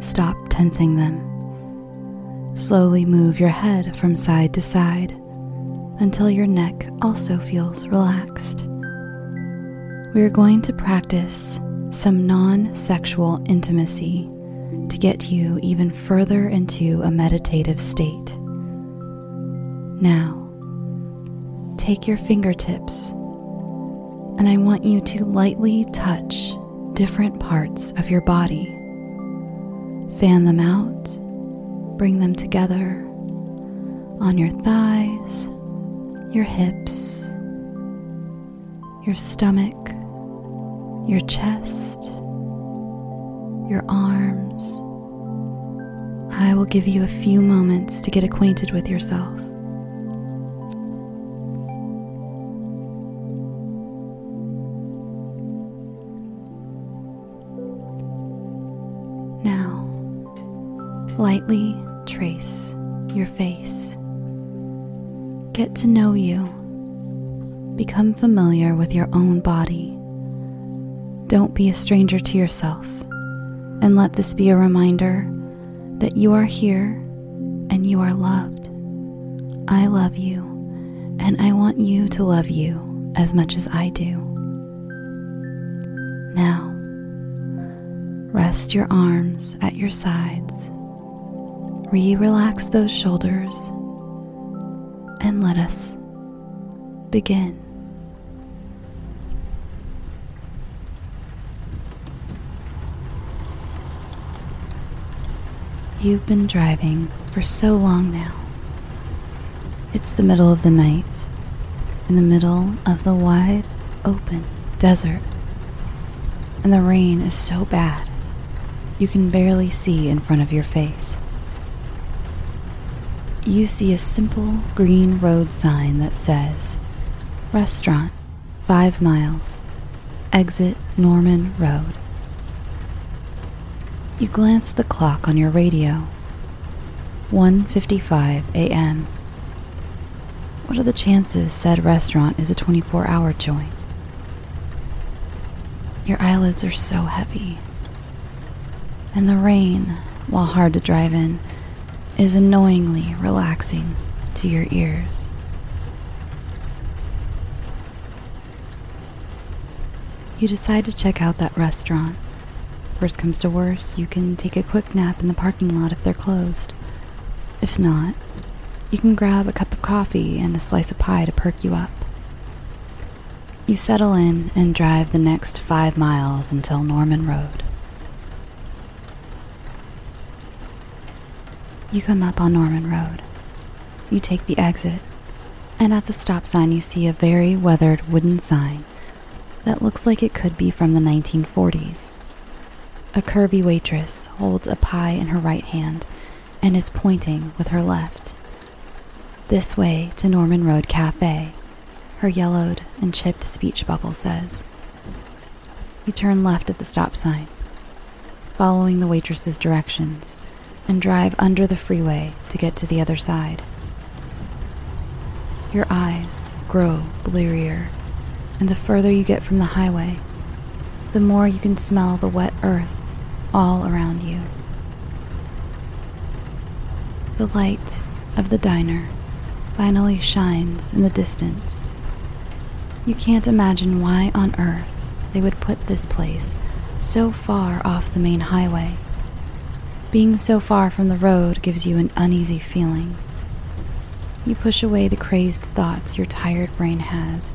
Stop tensing them. Slowly move your head from side to side until your neck also feels relaxed. We are going to practice some non sexual intimacy to get you even further into a meditative state. Now, take your fingertips and I want you to lightly touch different parts of your body. Fan them out, bring them together on your thighs, your hips, your stomach, your chest, your arms. I will give you a few moments to get acquainted with yourself. Lightly trace your face. Get to know you. Become familiar with your own body. Don't be a stranger to yourself, and let this be a reminder that you are here and you are loved. I love you, and I want you to love you as much as I do. Now, rest your arms at your sides. Re relax those shoulders, and let us begin. You've been driving for so long now. It's the middle of the night, in the middle of the wide open desert, and the rain is so bad you can barely see in front of your face. You see a simple green road sign that says, Restaurant, 5 miles, exit Norman Road. You glance at the clock on your radio. 1:55 a.m. What are the chances said restaurant is a 24-hour joint? Your eyelids are so heavy. And the rain, while hard to drive in, is annoyingly relaxing to your ears. You decide to check out that restaurant. Worst comes to worst, you can take a quick nap in the parking lot if they're closed. If not, you can grab a cup of coffee and a slice of pie to perk you up. You settle in and drive the next five miles until Norman Road. You come up on Norman Road. You take the exit, and at the stop sign, you see a very weathered wooden sign that looks like it could be from the 1940s. A curvy waitress holds a pie in her right hand and is pointing with her left. This way to Norman Road Cafe, her yellowed and chipped speech bubble says. You turn left at the stop sign, following the waitress's directions, and drive under the freeway to get to the other side. Your eyes grow blearier, and the further you get from the highway, the more you can smell the wet earth all around you. The light of the diner finally shines in the distance. You can't imagine why on earth they would put this place so far off the main highway. Being so far from the road gives you an uneasy feeling. You push away the crazed thoughts your tired brain has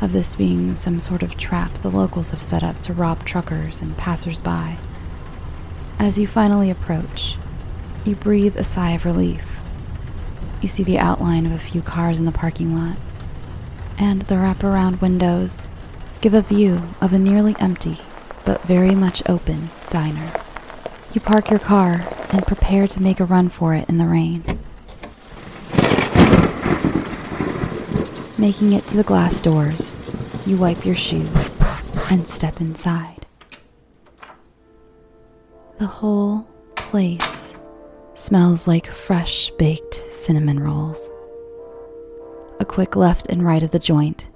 of this being some sort of trap the locals have set up to rob truckers and passersby. As you finally approach, you breathe a sigh of relief. You see the outline of a few cars in the parking lot, and the wraparound windows give a view of a nearly empty but very much open diner. You park your car and prepare to make a run for it in the rain. Making it to the glass doors, you wipe your shoes and step inside. The whole place smells like fresh baked cinnamon rolls. A quick left and right of the joint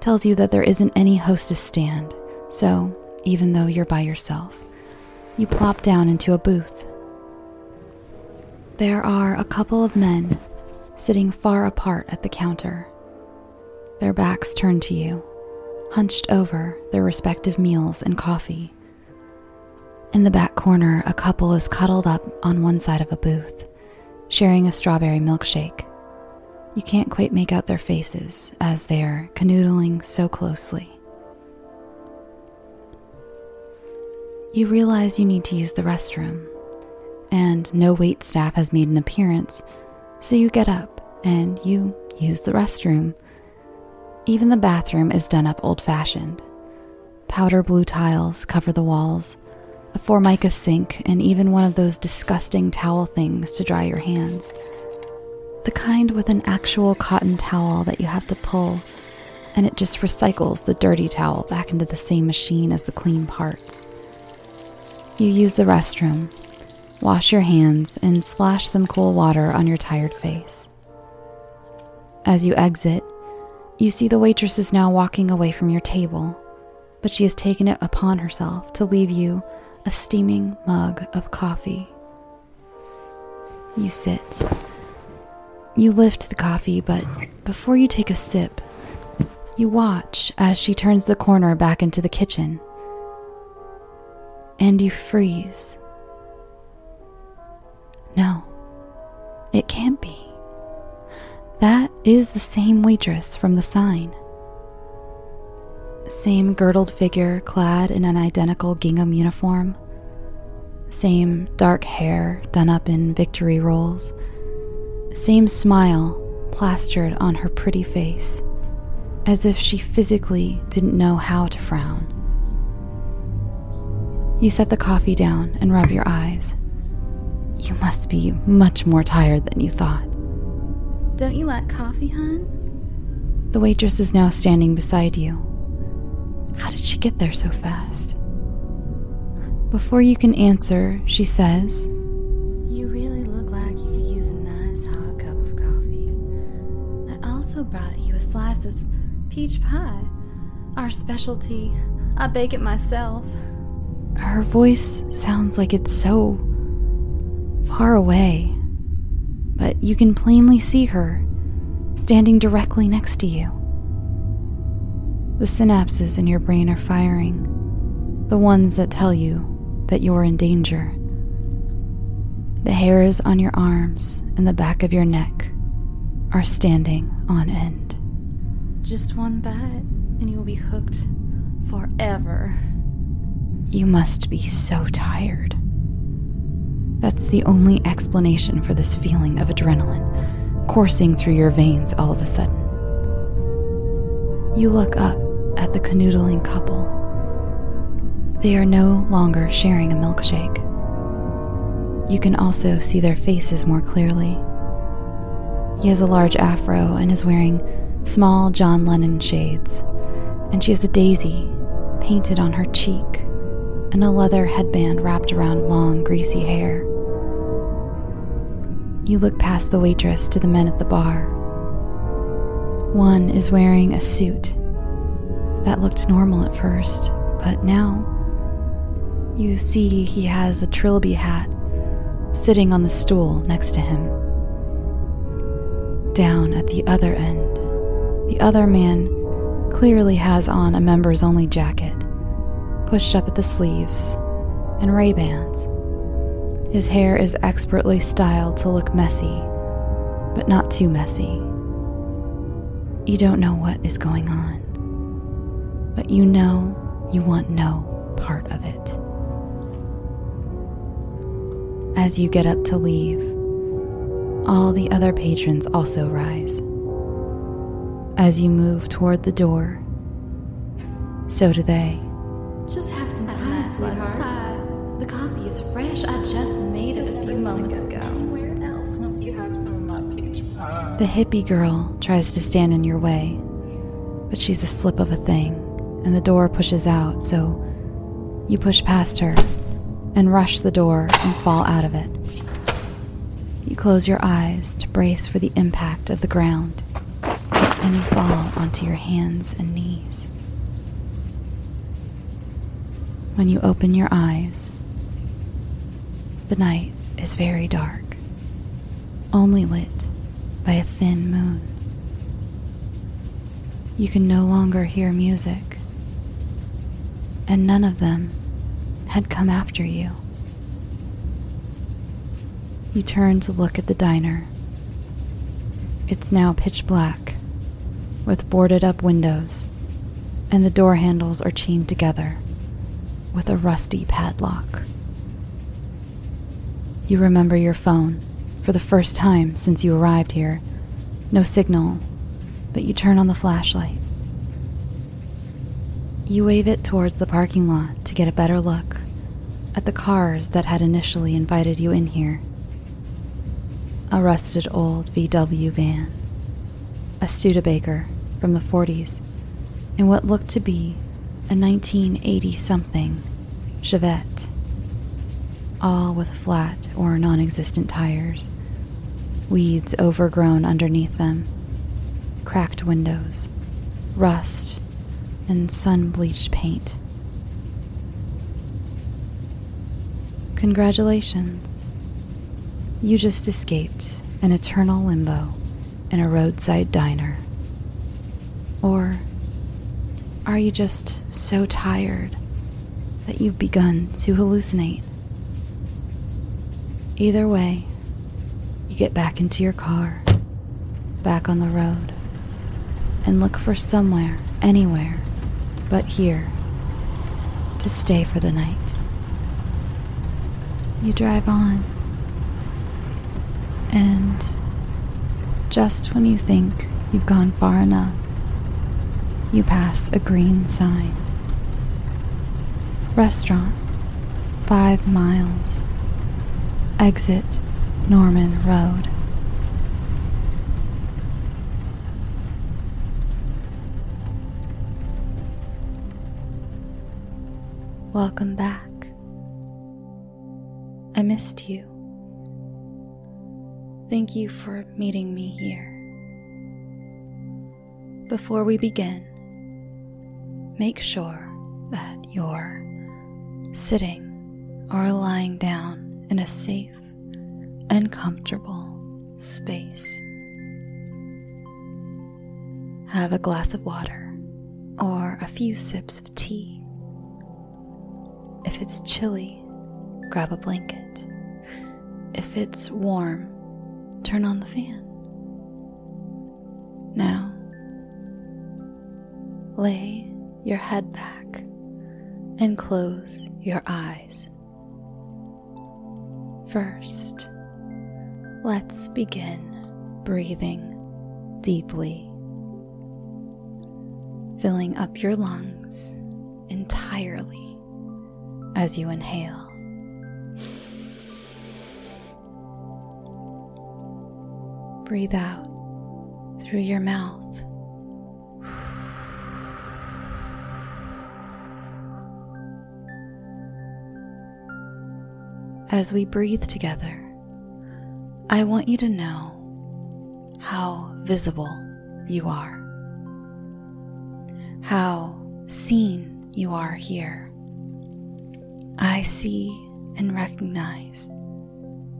tells you that there isn't any hostess stand, so even though you're by yourself, you plop down into a booth. There are a couple of men sitting far apart at the counter their backs turned to you, hunched over their respective meals and coffee. In the back corner, a couple is cuddled up on one side of a booth, sharing a strawberry milkshake. You can't quite make out their faces as they are canoodling so closely. You realize you need to use the restroom, and no wait staff has made an appearance, so you get up and you use the restroom even the bathroom is done up old fashioned. Powder blue tiles cover the walls, a formica sink, and even one of those disgusting towel things to dry your hands. The kind with an actual cotton towel that you have to pull, and it just recycles the dirty towel back into the same machine as the clean parts. You use the restroom, wash your hands, and splash some cool water on your tired face. As you exit, you see the waitress is now walking away from your table, but she has taken it upon herself to leave you a steaming mug of coffee. You sit. You lift the coffee, but before you take a sip, you watch as she turns the corner back into the kitchen. And you freeze. No, it can't be. That is the same waitress from the sign. Same girdled figure clad in an identical gingham uniform. Same dark hair done up in victory rolls. Same smile plastered on her pretty face, as if she physically didn't know how to frown. You set the coffee down and rub your eyes. You must be much more tired than you thought. Don't you like coffee, hun? The waitress is now standing beside you. How did she get there so fast? Before you can answer, she says, You really look like you could use a nice hot cup of coffee. I also brought you a slice of peach pie, our specialty. I bake it myself. Her voice sounds like it's so far away but you can plainly see her standing directly next to you. The synapses in your brain are firing, the ones that tell you that you're in danger. The hairs on your arms and the back of your neck are standing on end. Just one bite, and you'll be hooked forever. You must be so tired. That's the only explanation for this feeling of adrenaline coursing through your veins all of a sudden. You look up at the canoodling couple. They are no longer sharing a milkshake. You can also see their faces more clearly. He has a large afro and is wearing small John Lennon shades, and she has a daisy painted on her cheek and a leather headband wrapped around long, greasy hair. You look past the waitress to the men at the bar. One is wearing a suit. That looked normal at first, but now you see he has a trilby hat sitting on the stool next to him. Down at the other end, the other man clearly has on a members only jacket, pushed up at the sleeves, and Ray-Bans. His hair is expertly styled to look messy, but not too messy. You don't know what is going on, but you know you want no part of it. As you get up to leave, all the other patrons also rise. As you move toward the door, so do they. The hippie girl tries to stand in your way, but she's a slip of a thing, and the door pushes out, so you push past her and rush the door and fall out of it. You close your eyes to brace for the impact of the ground, and you fall onto your hands and knees. When you open your eyes, the night is very dark, only lit by a thin moon. You can no longer hear music, and none of them had come after you. You turn to look at the diner. It's now pitch black, with boarded up windows, and the door handles are chained together with a rusty padlock. You remember your phone for the first time since you arrived here. No signal, but you turn on the flashlight. You wave it towards the parking lot to get a better look at the cars that had initially invited you in here. A rusted old VW van, a Studebaker from the 40s, and what looked to be a 1980 something Chevette, all with flat or non existent tires, weeds overgrown underneath them, cracked windows, rust, and sun bleached paint. Congratulations. You just escaped an eternal limbo in a roadside diner. Or are you just so tired that you've begun to hallucinate? Either way, you get back into your car, back on the road, and look for somewhere, anywhere, but here, to stay for the night. You drive on, and just when you think you've gone far enough, you pass a green sign. Restaurant, five miles. Exit Norman Road. Welcome back. I missed you. Thank you for meeting me here. Before we begin, make sure that you're sitting or lying down in a safe and comfortable space. Have a glass of water or a few sips of tea. If it's chilly, grab a blanket. If it's warm, turn on the fan. Now, lay your head back and close your eyes. First, let's begin breathing deeply, filling up your lungs entirely as you inhale. Breathe out through your mouth. As we breathe together, I want you to know how visible you are, how seen you are here. I see and recognize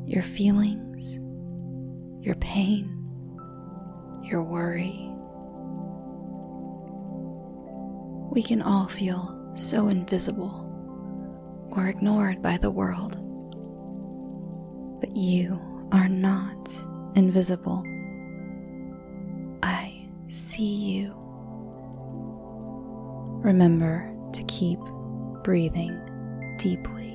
your feelings, your pain, your worry. We can all feel so invisible or ignored by the world. But you are not invisible I see you. Remember to keep breathing deeply.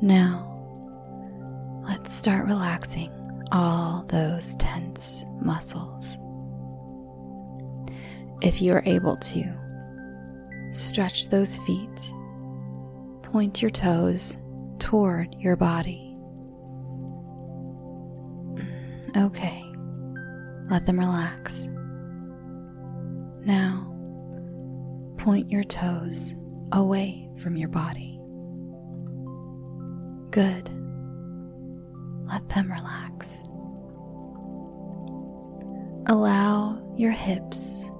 Now, let's start relaxing all those tense muscles. If you are able to, stretch those feet, point your toes toward your body. Okay, let them relax. Now, point your toes away from your body. Good. Let them relax. Allow your hips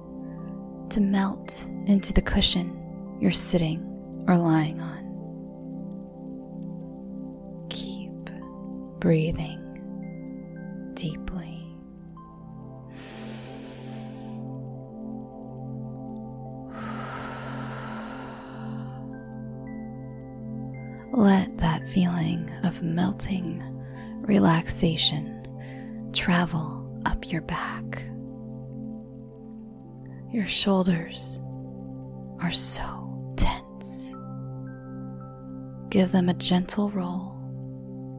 to melt into the cushion you're sitting or lying on. Keep breathing deeply. Let that feeling of melting relaxation travel up your back. Your shoulders are so tense. Give them a gentle roll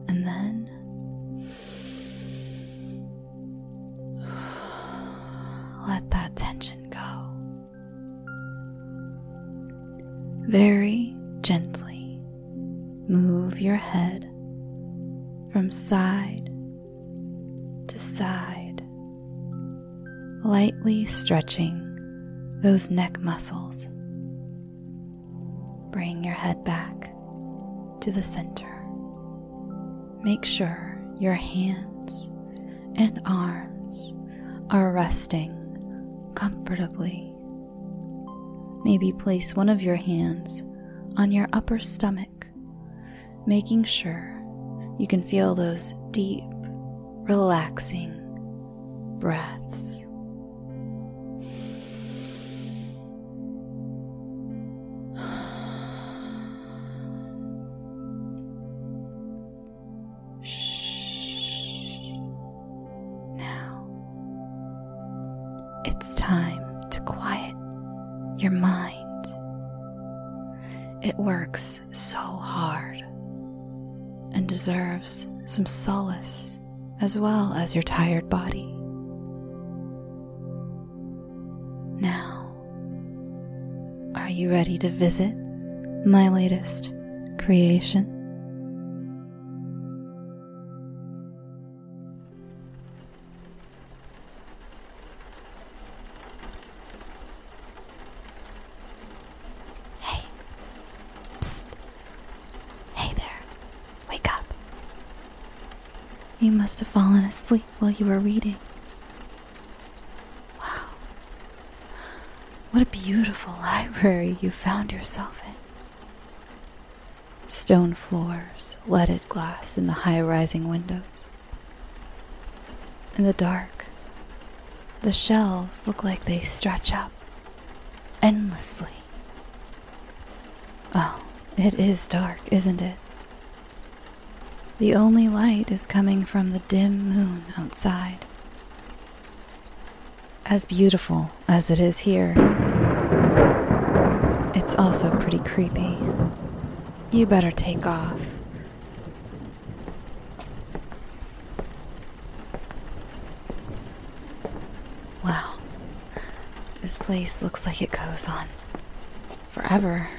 and then let that tension go. Very gently move your head from side to side, lightly stretching those neck muscles. Bring your head back to the center. Make sure your hands and arms are resting comfortably. Maybe place one of your hands on your upper stomach, making sure you can feel those deep, relaxing breaths. As well as your tired body. Now, are you ready to visit my latest creation? You must have fallen asleep while you were reading. Wow. What a beautiful library you found yourself in. Stone floors, leaded glass in the high rising windows. In the dark, the shelves look like they stretch up endlessly. Oh, it is dark, isn't it? The only light is coming from the dim moon outside. As beautiful as it is here, it's also pretty creepy. You better take off. Wow, this place looks like it goes on forever.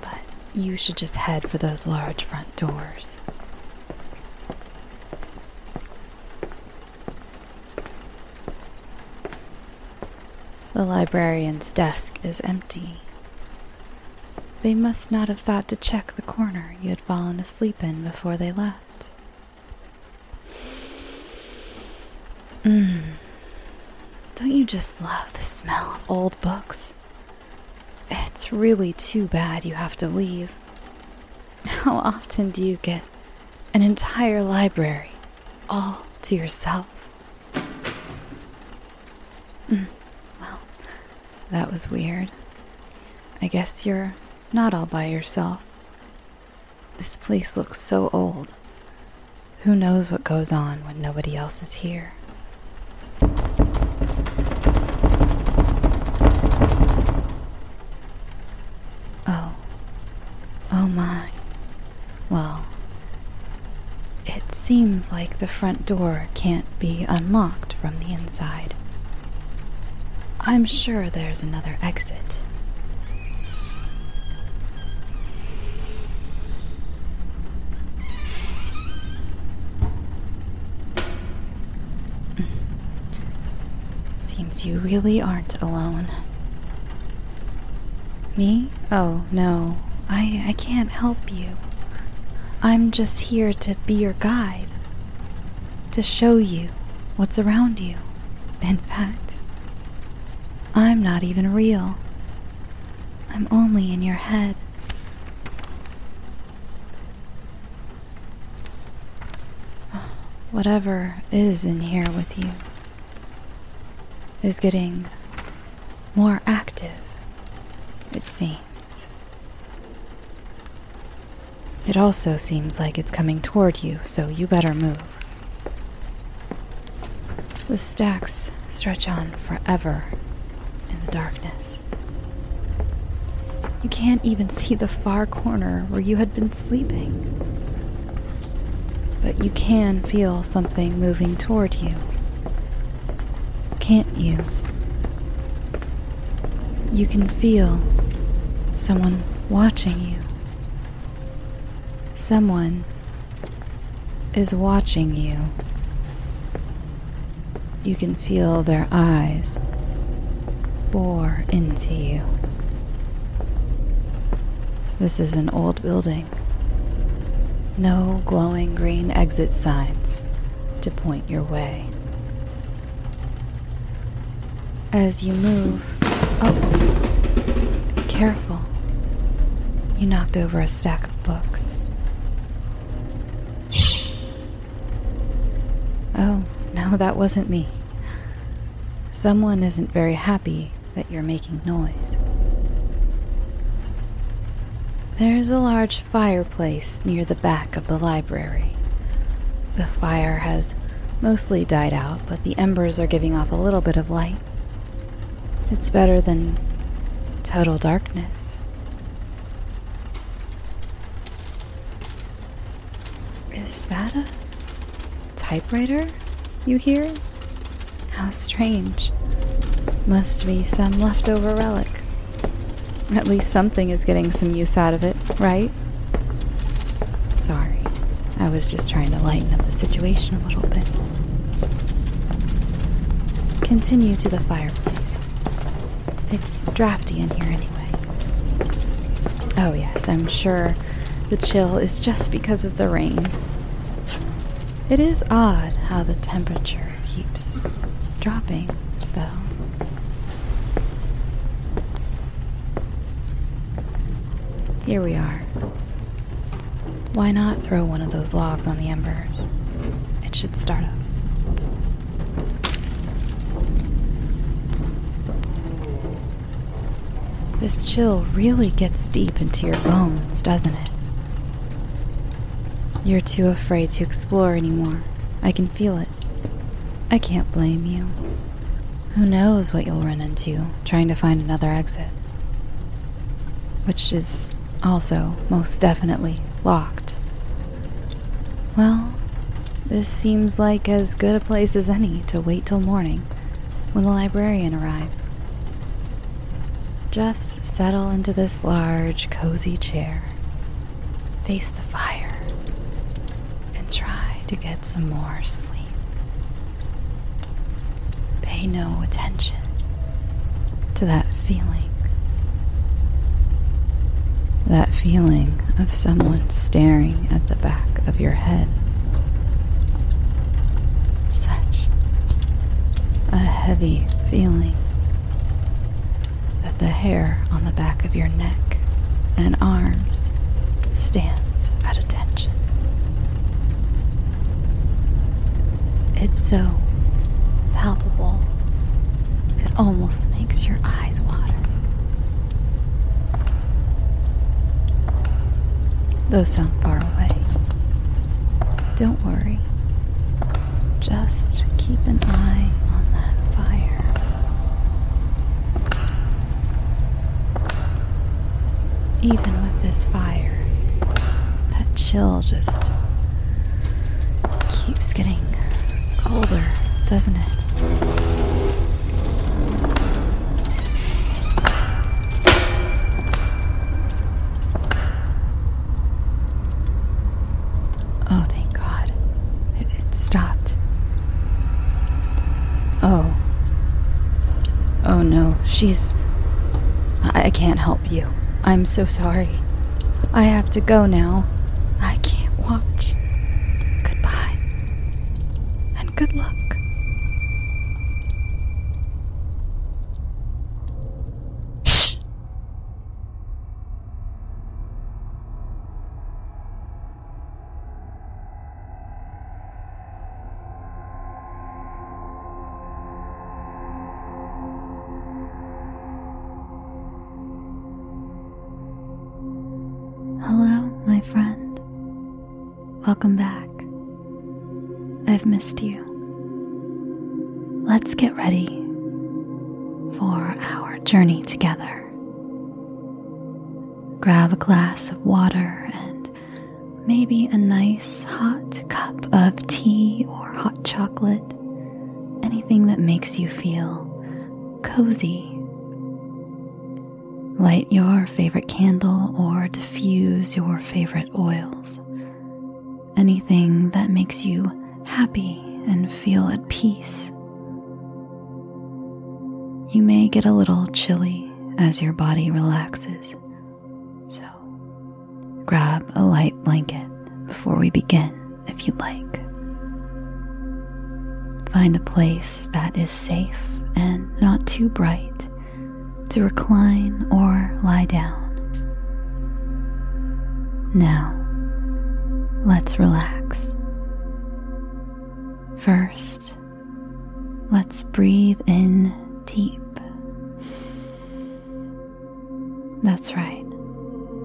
But you should just head for those large front doors. The librarian's desk is empty. They must not have thought to check the corner you had fallen asleep in before they left. Mmm. Don't you just love the smell of old books? It's really too bad you have to leave. How often do you get an entire library all to yourself? Mm, well, that was weird. I guess you're not all by yourself. This place looks so old. Who knows what goes on when nobody else is here? Oh. Oh my. Well, it seems like the front door can't be unlocked from the inside. I'm sure there's another exit. Seems you really aren't alone. Me? Oh, no. I, I can't help you. I'm just here to be your guide. To show you what's around you. In fact, I'm not even real. I'm only in your head. Whatever is in here with you is getting more active, it seems. It also seems like it's coming toward you, so you better move. The stacks stretch on forever darkness. You can't even see the far corner where you had been sleeping. But you can feel something moving toward you. Can't you? You can feel someone watching you. Someone is watching you. You can feel their eyes bore into you. This is an old building. No glowing green exit signs to point your way. As you move, oh, be careful. You knocked over a stack of books. Oh, no, that wasn't me. Someone isn't very happy that you're making noise. There's a large fireplace near the back of the library. The fire has mostly died out, but the embers are giving off a little bit of light. It's better than total darkness. Is that a typewriter you hear? How strange. Must be some leftover relic. At least something is getting some use out of it, right? Sorry. I was just trying to lighten up the situation a little bit. Continue to the fireplace. It's drafty in here anyway. Oh, yes, I'm sure the chill is just because of the rain. It is odd how the temperature keeps dropping, though. Here we are. Why not throw one of those logs on the embers? It should start up. This chill really gets deep into your bones, doesn't it? You're too afraid to explore anymore. I can feel it. I can't blame you. Who knows what you'll run into trying to find another exit? Which is also most definitely locked. Well, this seems like as good a place as any to wait till morning when the librarian arrives. Just settle into this large, cozy chair, face the fire, and try to get some more sleep. Pay no attention to that feeling. That feeling of someone staring at the back of your head. Such a heavy feeling that the hair on the back of your neck and arms stands at attention. It's so palpable, it almost makes your eyes water. Those sound far away. Don't worry. Just keep an eye on that fire. Even with this fire, that chill just keeps getting colder, doesn't it? Oh, thank God. It, it stopped. Oh. Oh no, she's. I, I can't help you. I'm so sorry. I have to go now. Grab a glass of water and maybe a nice hot cup of tea or hot chocolate. Anything that makes you feel cozy Light your favorite candle or diffuse your favorite oils. Anything that makes you happy and feel at peace. You may get a little chilly as your body relaxes, grab a light blanket before we begin if you'd like. Find a place that is safe and not too bright to recline or lie down. Now, let's relax. First, let's breathe in deep. That's right,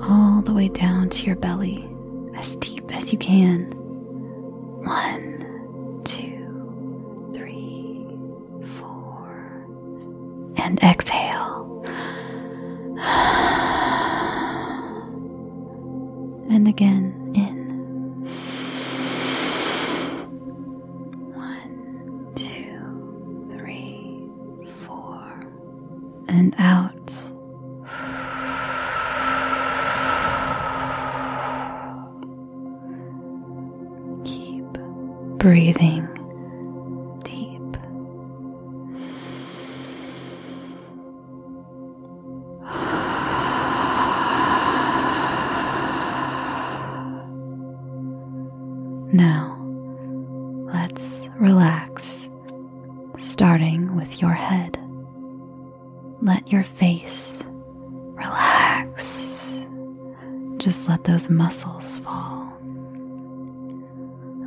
all the way down to your belly, as deep as you can. One, two, three, four, and exhale. And again Muscles fall.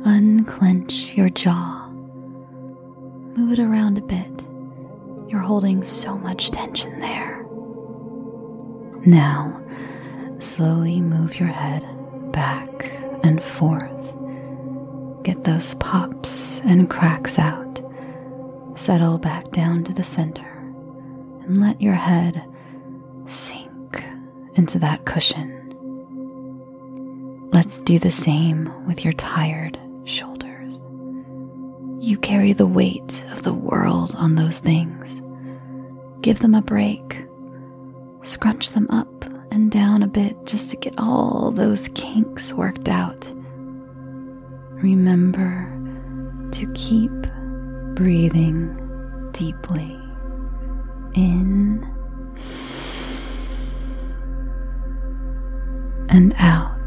Unclench your jaw. Move it around a bit. You're holding so much tension there. Now, slowly move your head back and forth. Get those pops and cracks out. Settle back down to the center and let your head sink into that cushion. Let's do the same with your tired shoulders. You carry the weight of the world on those things. Give them a break. Scrunch them up and down a bit just to get all those kinks worked out. Remember to keep breathing deeply in and out.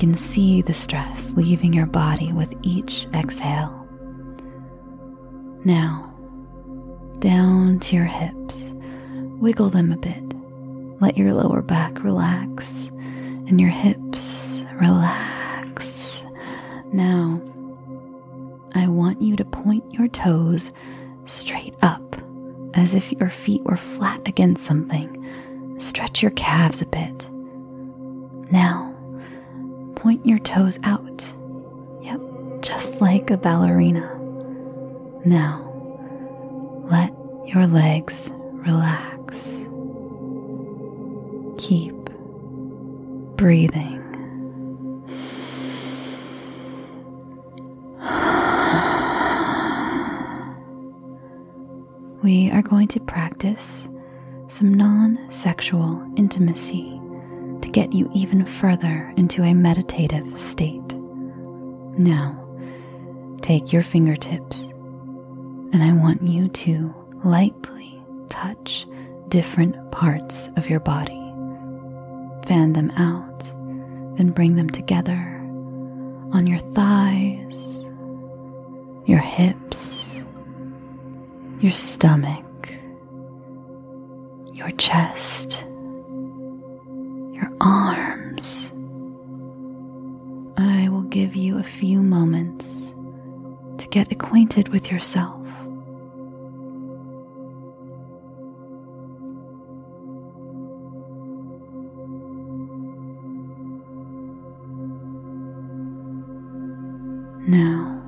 Can see the stress leaving your body with each exhale. Now, down to your hips, wiggle them a bit. Let your lower back relax and your hips relax. Now, I want you to point your toes straight up as if your feet were flat against something. Stretch your calves a bit. Now, point your toes out. Yep, just like a ballerina. Now, let your legs relax. Keep breathing. We are going to practice some non sexual intimacy to get you even further into a meditative state. Now, take your fingertips and I want you to lightly touch different parts of your body. Fan them out, then bring them together on your thighs, your hips, your stomach, your chest, arms. I will give you a few moments to get acquainted with yourself. Now,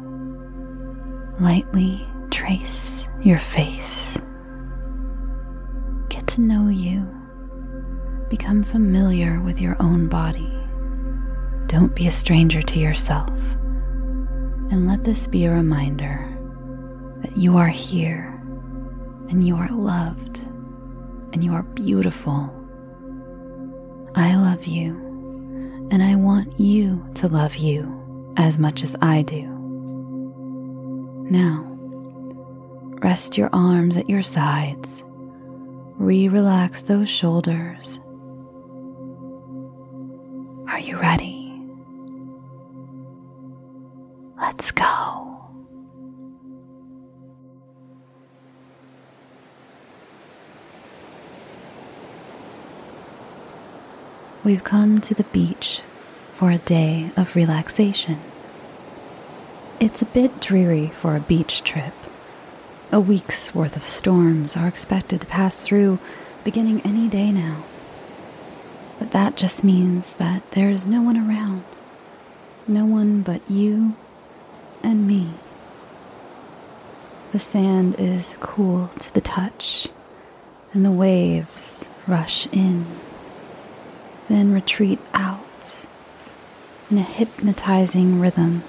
lightly trace your face. Familiar with your own body. Don't be a stranger to yourself. And let this be a reminder that you are here and you are loved and you are beautiful. I love you and I want you to love you as much as I do. Now, rest your arms at your sides. Re relax those shoulders. Are you ready? Let's go. We've come to the beach for a day of relaxation. It's a bit dreary for a beach trip. A week's worth of storms are expected to pass through beginning any day now. But that just means that there's no one around. No one but you and me. The sand is cool to the touch, and the waves rush in, then retreat out in a hypnotizing rhythm.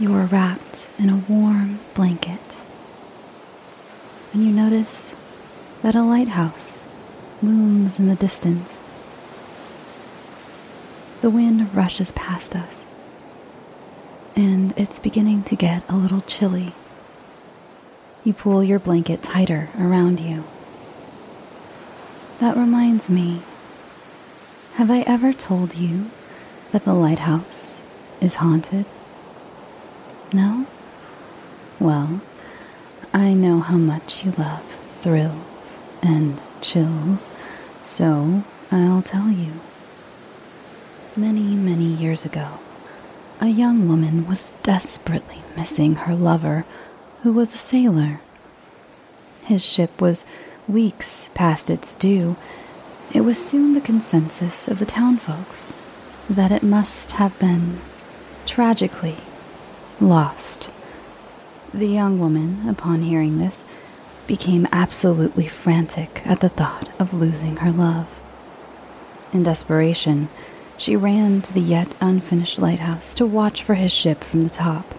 You are wrapped in a warm blanket, and you notice that a lighthouse looms in the distance. The wind rushes past us, and it's beginning to get a little chilly. You pull your blanket tighter around you. That reminds me have I ever told you that the lighthouse is haunted? No? Well, I know how much you love thrills and chills, so I'll tell you. Many, many years ago, a young woman was desperately missing her lover, who was a sailor. His ship was weeks past its due, it was soon the consensus of the townfolks that it must have been tragically lost. The young woman, upon hearing this, became absolutely frantic at the thought of losing her love. In desperation, she ran to the yet unfinished lighthouse to watch for his ship from the top.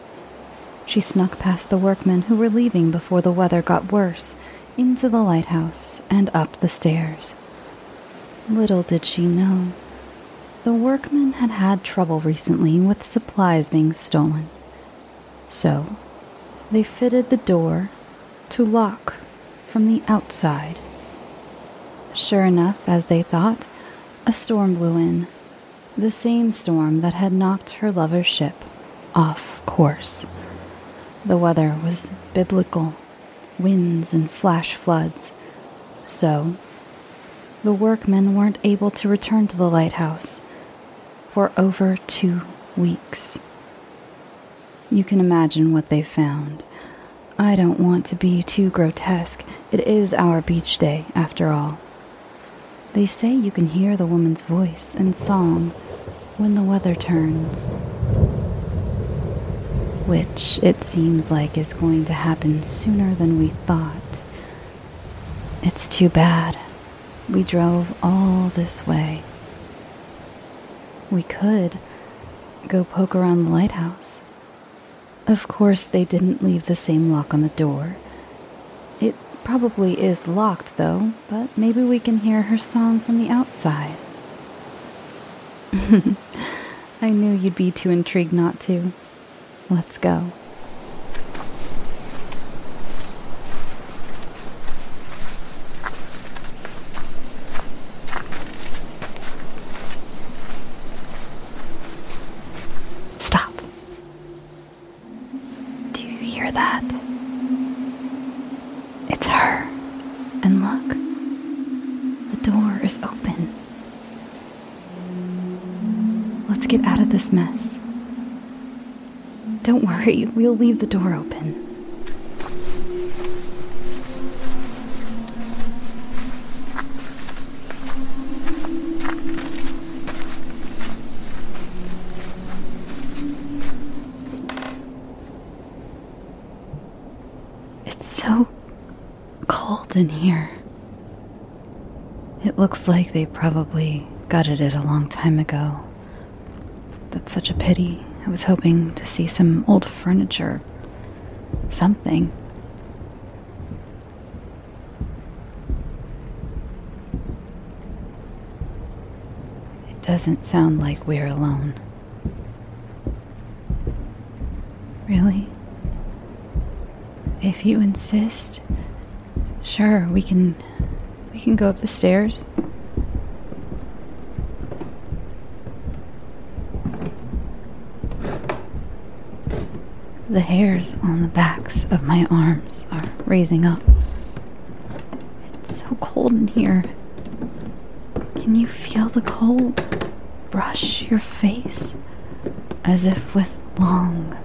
She snuck past the workmen who were leaving before the weather got worse into the lighthouse and up the stairs. Little did she know, the workmen had had trouble recently with supplies being stolen. So, they fitted the door to lock from the outside. Sure enough, as they thought, a storm blew in, the same storm that had knocked her lover's ship off course. The weather was biblical winds and flash floods. So, the workmen weren't able to return to the lighthouse for over two weeks. You can imagine what they found I don't want to be too grotesque. It is our beach day, after all. They say you can hear the woman's voice and song when the weather turns. Which it seems like is going to happen sooner than we thought. It's too bad. We drove all this way. We could go poke around the lighthouse. Of course, they didn't leave the same lock on the door. It probably is locked, though, but maybe we can hear her song from the outside. I knew you'd be too intrigued not to. Let's go. Stop. Do you hear that? It's her. And look, the door is open. Let's get out of this mess. Don't worry, we'll leave the door open. It's so cold in here. It looks like they probably gutted it a long time ago. That's such a pity. I was hoping to see some old furniture. Something. It doesn't sound like we're alone. Really? If you insist, sure, we can we can go up the stairs. The hairs on the backs of my arms are raising up. It's so cold in here. Can you feel the cold brush your face as if with long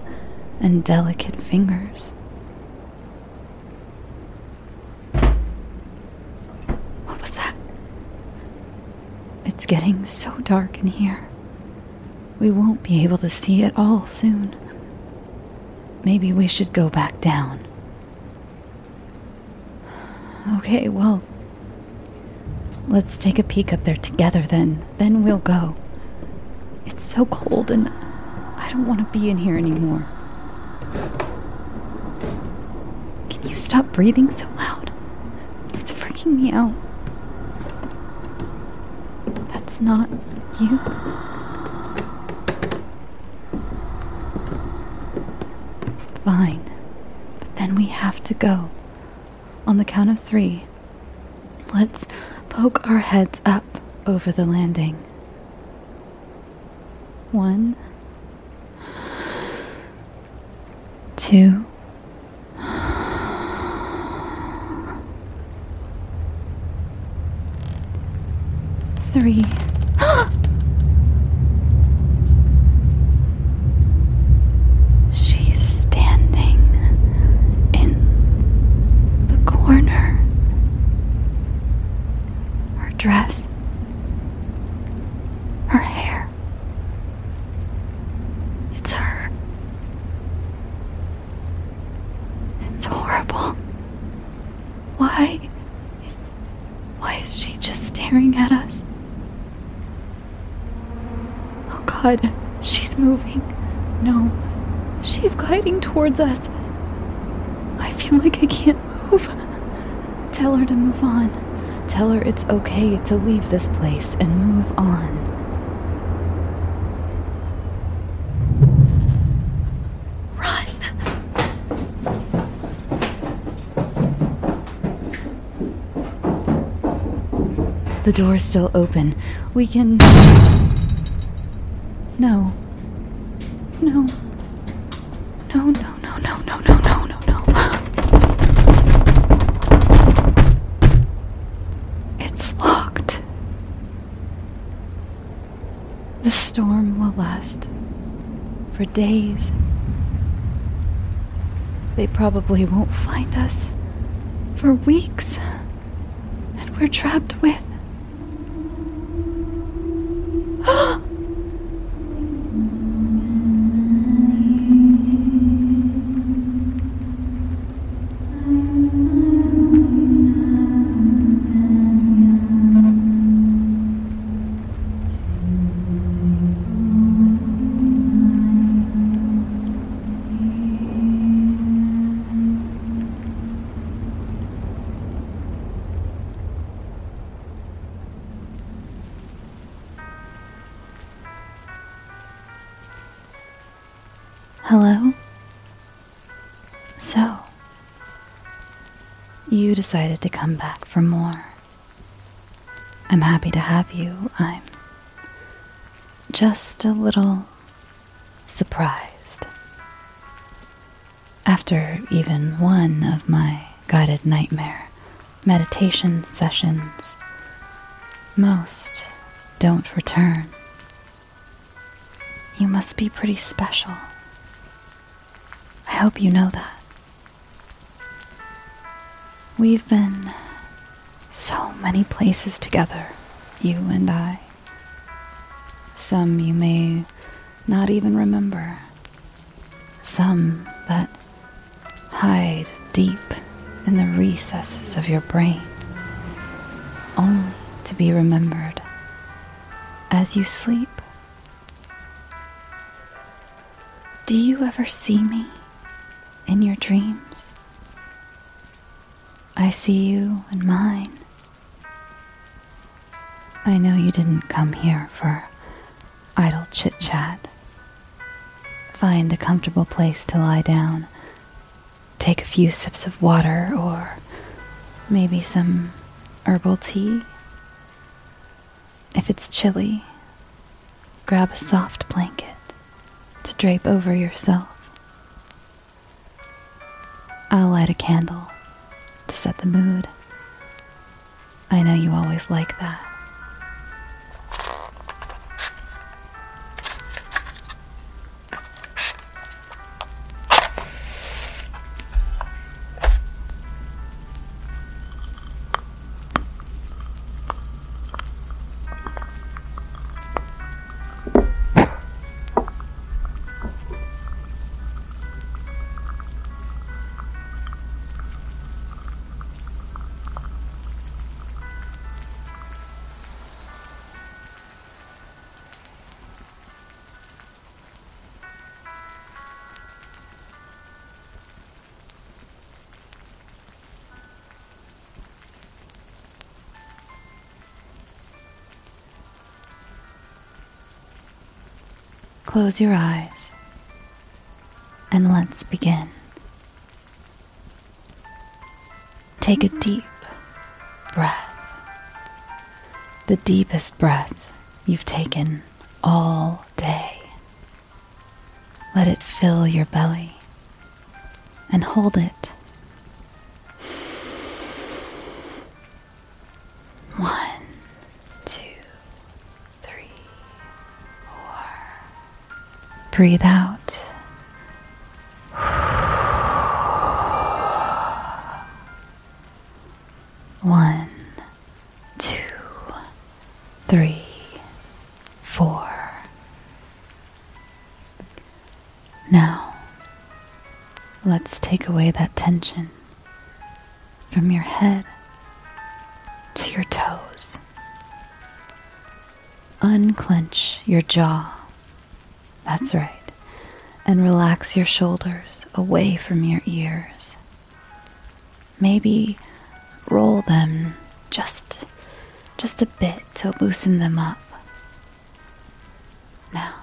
and delicate fingers? What was that? It's getting so dark in here. We won't be able to see it all soon. Maybe we should go back down. Okay, well, let's take a peek up there together then. Then we'll go. It's so cold and I don't want to be in here anymore. Can you stop breathing so loud? It's freaking me out. That's not you. Fine. But then we have to go. On the count of three, let's poke our heads up over the landing. One, two, three. She's standing in the corner. Her dress, her hair. It's her. It's horrible. Why is why is she just staring at us? Oh god, she's moving. No, she's gliding towards us. I feel like I can't move. Tell her to move on. Tell her it's okay to leave this place and move on. Run! The door's still open. We can. No, no, no, no, no, no, no, no, no. It's locked. The storm will last for days. They probably won't find us for weeks. And we're trapped with. Decided to come back for more. I'm happy to have you. I'm just a little surprised. After even one of my guided nightmare meditation sessions, most don't return. You must be pretty special. I hope you know that. We've been so many places together, you and I. Some you may not even remember. Some that hide deep in the recesses of your brain, only to be remembered as you sleep. Do you ever see me in your dreams? I see you and mine. I know you didn't come here for idle chit chat. Find a comfortable place to lie down. Take a few sips of water or maybe some herbal tea. If it's chilly, grab a soft blanket to drape over yourself. I'll light a candle to set the mood. I know you always like that. Close your eyes and let's begin. Take a deep breath, the deepest breath you've taken all day. Let it fill your belly and hold it. Breathe out. One, two, three, four. Now, let's take away that tension from your head to your toes. Unclench your jaw. That's right. And relax your shoulders away from your ears. Maybe roll them just just a bit to loosen them up. Now,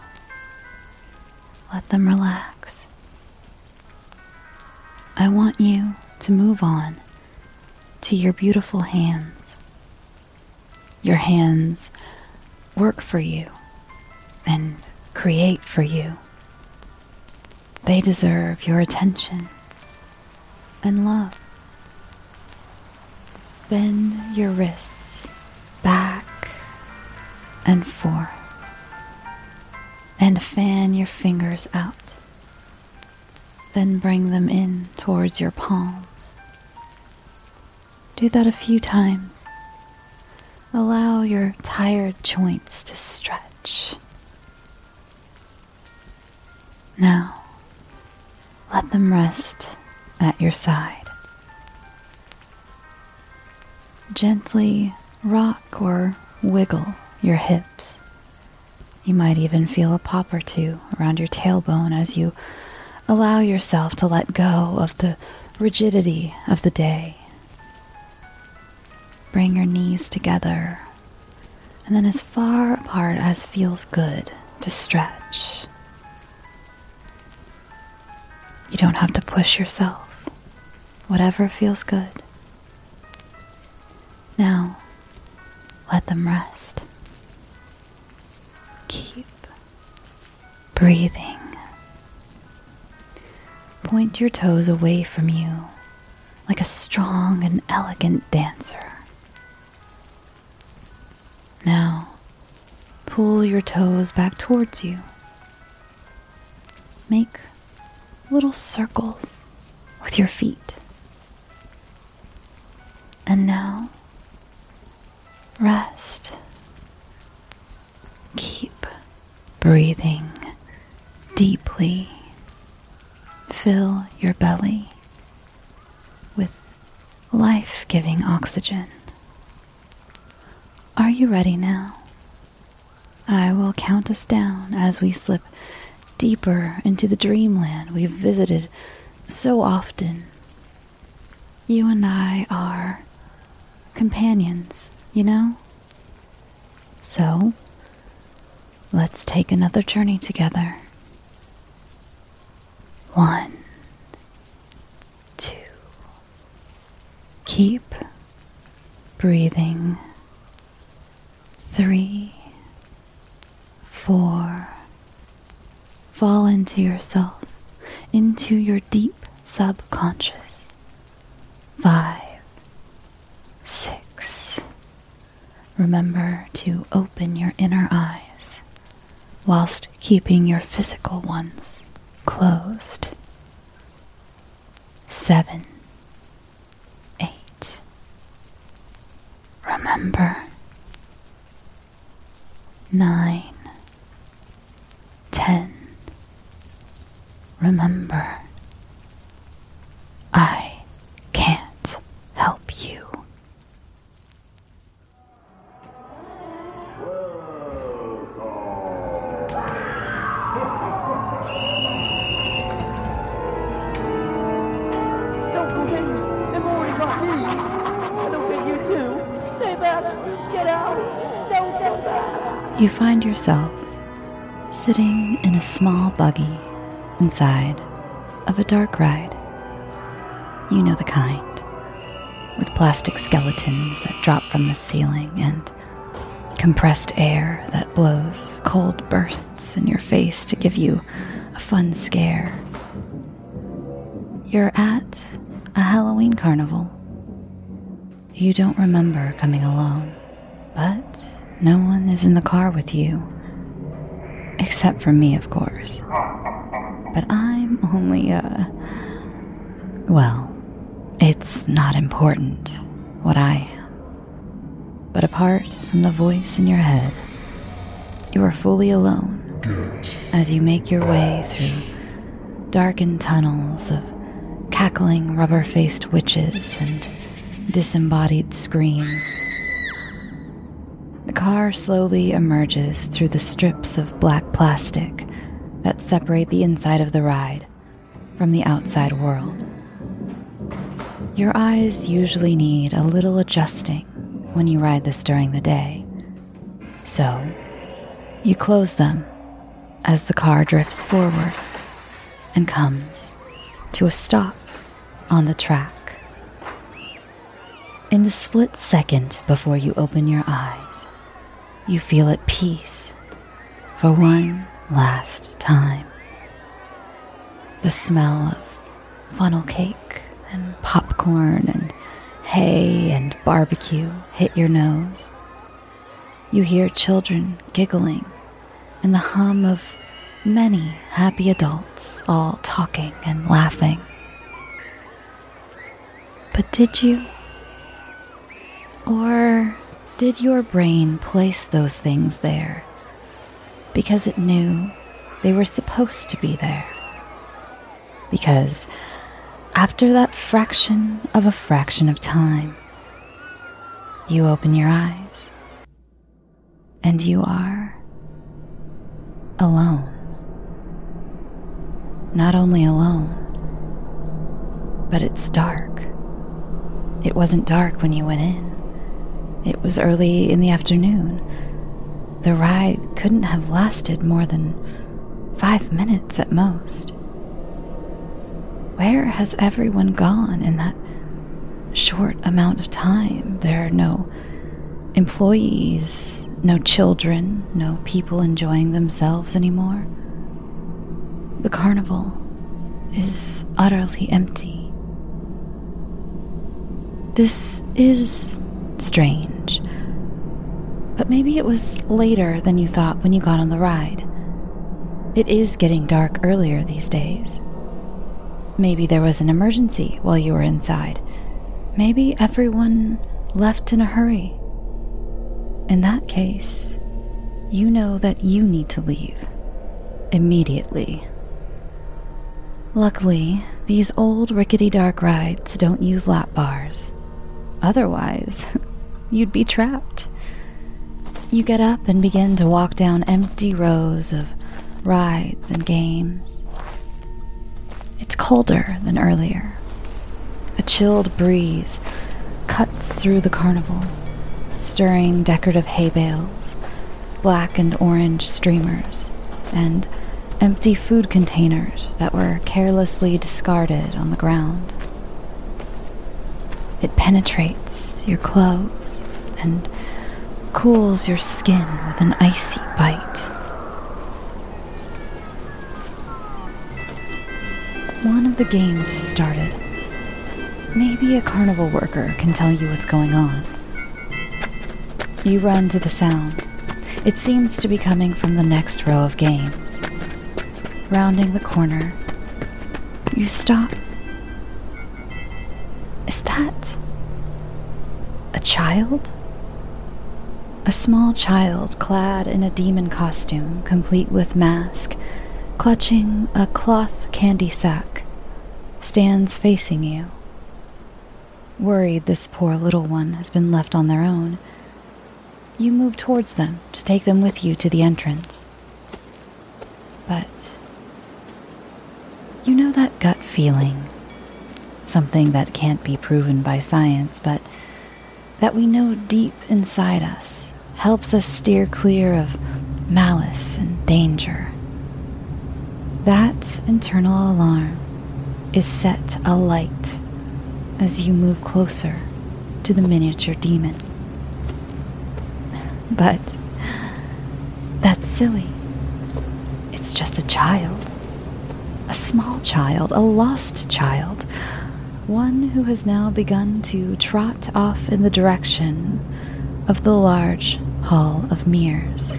let them relax. I want you to move on to your beautiful hands. Your hands work for you and create for you. They deserve your attention and love. Bend your wrists back and forth and fan your fingers out. Then bring them in towards your palms. Do that a few times. Allow your tired joints to stretch. Now, let them rest at your side. Gently rock or wiggle your hips. You might even feel a pop or two around your tailbone as you allow yourself to let go of the rigidity of the day. Bring your knees together and then as far apart as feels good to stretch. Don't have to push yourself, whatever feels good. Now, let them rest. Keep breathing. Point your toes away from you like a strong and elegant dancer. Now, pull your toes back towards you. Make little circles with your feet. And now, rest. Keep breathing deeply. Fill your belly with life giving oxygen. Are you ready now? I will count us down as we slip deeper into the dreamland we've visited so often. You and I are companions, you know? So, let's take another journey together. One, two, keep breathing. Three, four, fall into yourself, into your deep subconscious. Five, six. Remember to open your inner eyes whilst keeping your physical ones closed. Seven, eight. Remember. Nine, yourself sitting in a small buggy inside of a dark ride. You know the kind, with plastic skeletons that drop from the ceiling and compressed air that blows cold bursts in your face to give you a fun scare. You're at a Halloween carnival. You don't remember coming alone, no one is in the car with you. Except for me, of course. But I'm only a. Well, it's not important what I am. But apart from the voice in your head, you are fully alone as you make your way through darkened tunnels of cackling rubber faced witches and disembodied screams. Car slowly emerges through the strips of black plastic that separate the inside of the ride from the outside world. Your eyes usually need a little adjusting when you ride this during the day. So, you close them as the car drifts forward and comes to a stop on the track. In the split second before you open your eyes, you feel at peace for one last time. The smell of funnel cake and popcorn and hay and barbecue hit your nose. You hear children giggling and the hum of many happy adults all talking and laughing. But did you? Or did your brain place those things there because it knew they were supposed to be there? Because after that fraction of a fraction of time, you open your eyes and you are alone. Not only alone, but it's dark. It wasn't dark when you went in. It was early in the afternoon. The ride couldn't have lasted more than five minutes at most. Where has everyone gone in that short amount of time? There are no employees, no children, no people enjoying themselves anymore. The carnival is utterly empty. This is strange. But maybe it was later than you thought when you got on the ride. It is getting dark earlier these days. Maybe there was an emergency while you were inside. Maybe everyone left in a hurry. In that case, you know that you need to leave immediately. Luckily, these old rickety dark rides don't use lap bars. Otherwise, you'd be trapped. You get up and begin to walk down empty rows of rides and games. It's colder than earlier. A chilled breeze cuts through the carnival, stirring decorative hay bales, black and orange streamers, and empty food containers that were carelessly discarded on the ground. It penetrates your clothes and cools your skin with an icy bite. One of the games has started. Maybe a carnival worker can tell you what's going on. You run to the sound. It seems to be coming from the next row of games. Rounding the corner, you stop is that a child? A small child clad in a demon costume, complete with mask, clutching a cloth candy sack, stands facing you. Worried this poor little one has been left on their own, you move towards them to take them with you to the entrance. But you know that gut feeling something that can't be proven by science, but that we know deep inside us helps us steer clear of malice and danger. That internal alarm is set alight as you move closer to the miniature demon. But that's silly. It's just a child. A small child, a lost child, one who has now begun to trot off in the direction of the large hall of mirrors.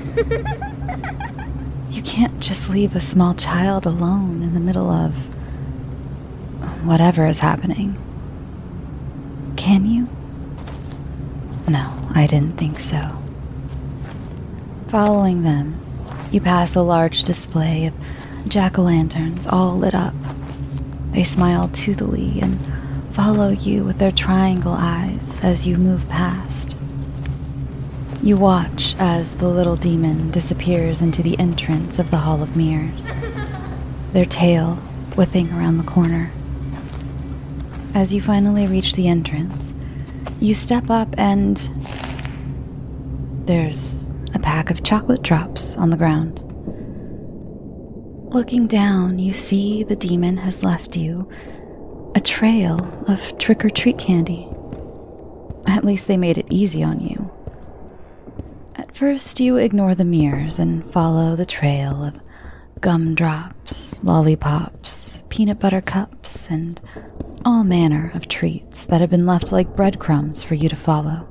you can't just leave a small child alone in the middle of whatever is happening. Can you? No, I didn't think so. Following them, you pass a large display of jack o' lanterns all lit up. They smile toothily and follow you with their triangle eyes as you move past. You watch as the little demon disappears into the entrance of the Hall of Mirrors, their tail whipping around the corner. As you finally reach the entrance, you step up and there's a pack of chocolate drops on the ground. Looking down, you see the demon has left you a trail of trick or treat candy. At least they made it easy on you. First, you ignore the mirrors and follow the trail of gumdrops, lollipops, peanut butter cups, and all manner of treats that have been left like breadcrumbs for you to follow.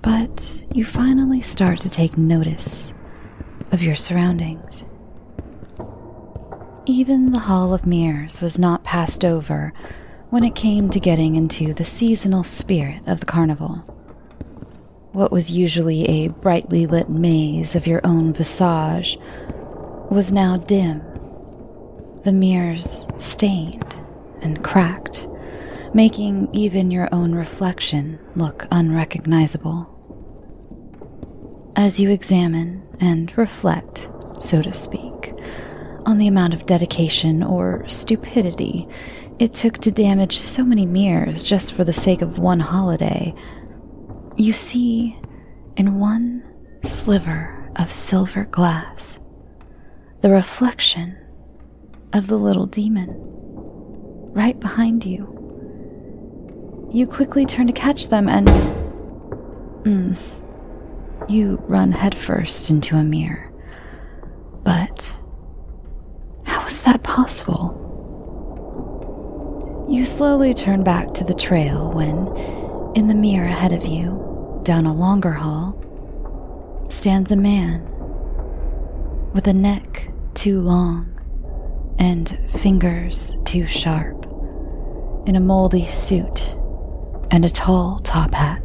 But you finally start to take notice of your surroundings. Even the Hall of Mirrors was not passed over when it came to getting into the seasonal spirit of the carnival. What was usually a brightly lit maze of your own visage was now dim, the mirrors stained and cracked, making even your own reflection look unrecognizable. As you examine and reflect, so to speak, on the amount of dedication or stupidity it took to damage so many mirrors just for the sake of one holiday, you see in one sliver of silver glass the reflection of the little demon right behind you. You quickly turn to catch them and. Mm, you run headfirst into a mirror. But how is that possible? You slowly turn back to the trail when, in the mirror ahead of you, down a longer hall, stands a man with a neck too long and fingers too sharp, in a moldy suit and a tall top hat.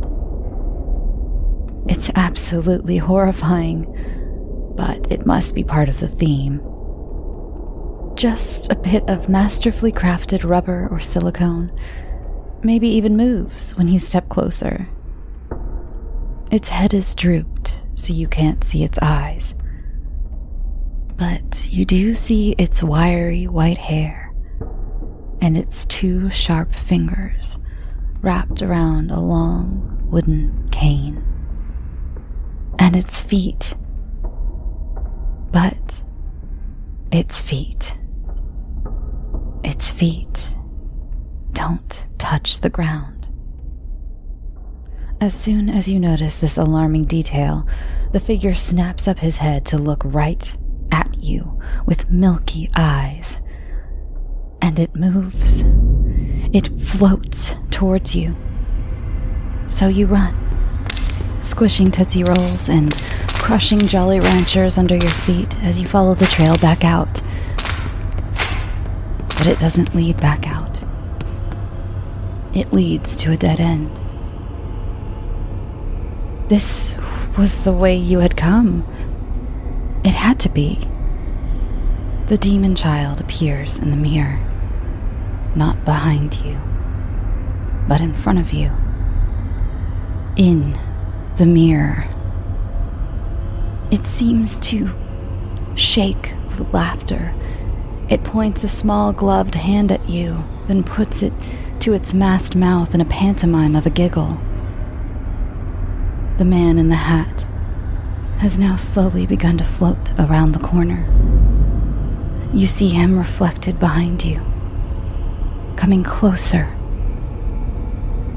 It's absolutely horrifying, but it must be part of the theme. Just a bit of masterfully crafted rubber or silicone, maybe even moves when you step closer. Its head is drooped, so you can't see its eyes. But you do see its wiry white hair and its two sharp fingers wrapped around a long wooden cane and its feet. But its feet. Its feet don't touch the ground. As soon as you notice this alarming detail, the figure snaps up his head to look right at you with milky eyes. And it moves. It floats towards you. So you run squishing Tootsie Rolls and crushing Jolly Ranchers under your feet as you follow the trail back out. But it doesn't lead back out, it leads to a dead end. This was the way you had come. It had to be. The demon child appears in the mirror, not behind you, but in front of you. In the mirror. It seems to shake with laughter. It points a small gloved hand at you, then puts it to its masked mouth in a pantomime of a giggle. The man in the hat has now slowly begun to float around the corner. You see him reflected behind you, coming closer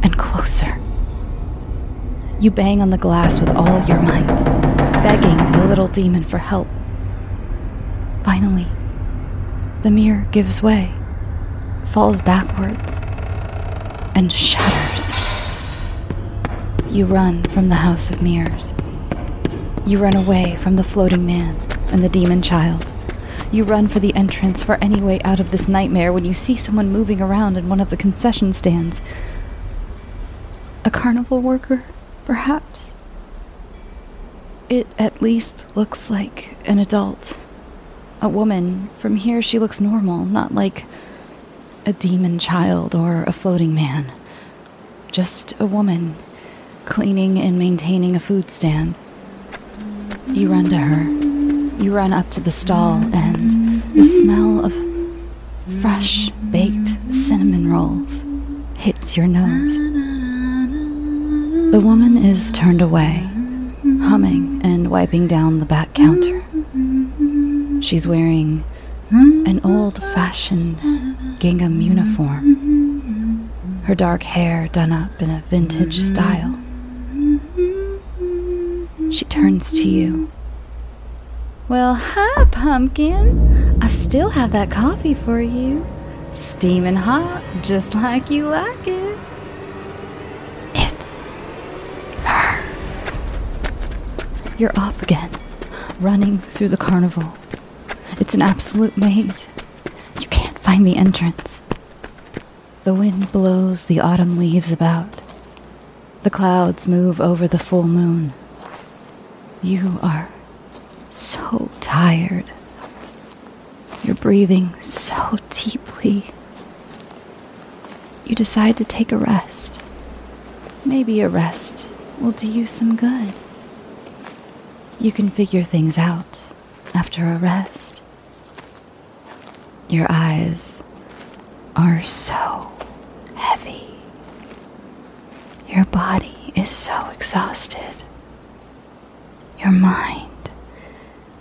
and closer. You bang on the glass with all your might, begging the little demon for help. Finally, the mirror gives way, falls backwards, and shatters. You run from the House of Mirrors. You run away from the floating man and the demon child. You run for the entrance for any way out of this nightmare when you see someone moving around in one of the concession stands. A carnival worker? Perhaps. It at least looks like an adult. A woman. From here, she looks normal, not like a demon child or a floating man. Just a woman cleaning and maintaining a food stand. You run to her. You run up to the stall, and the smell of fresh baked cinnamon rolls hits your nose. The woman is turned away, humming and wiping down the back counter. She's wearing an old fashioned gingham uniform, her dark hair done up in a vintage style. She turns to you. Well, hi, pumpkin. I still have that coffee for you. Steaming hot, just like you like it. It's her. You're off again, running through the carnival. It's an absolute maze. Find the entrance. The wind blows the autumn leaves about. The clouds move over the full moon. You are so tired. You're breathing so deeply. You decide to take a rest. Maybe a rest will do you some good. You can figure things out after a rest. Your eyes are so heavy. Your body is so exhausted. Your mind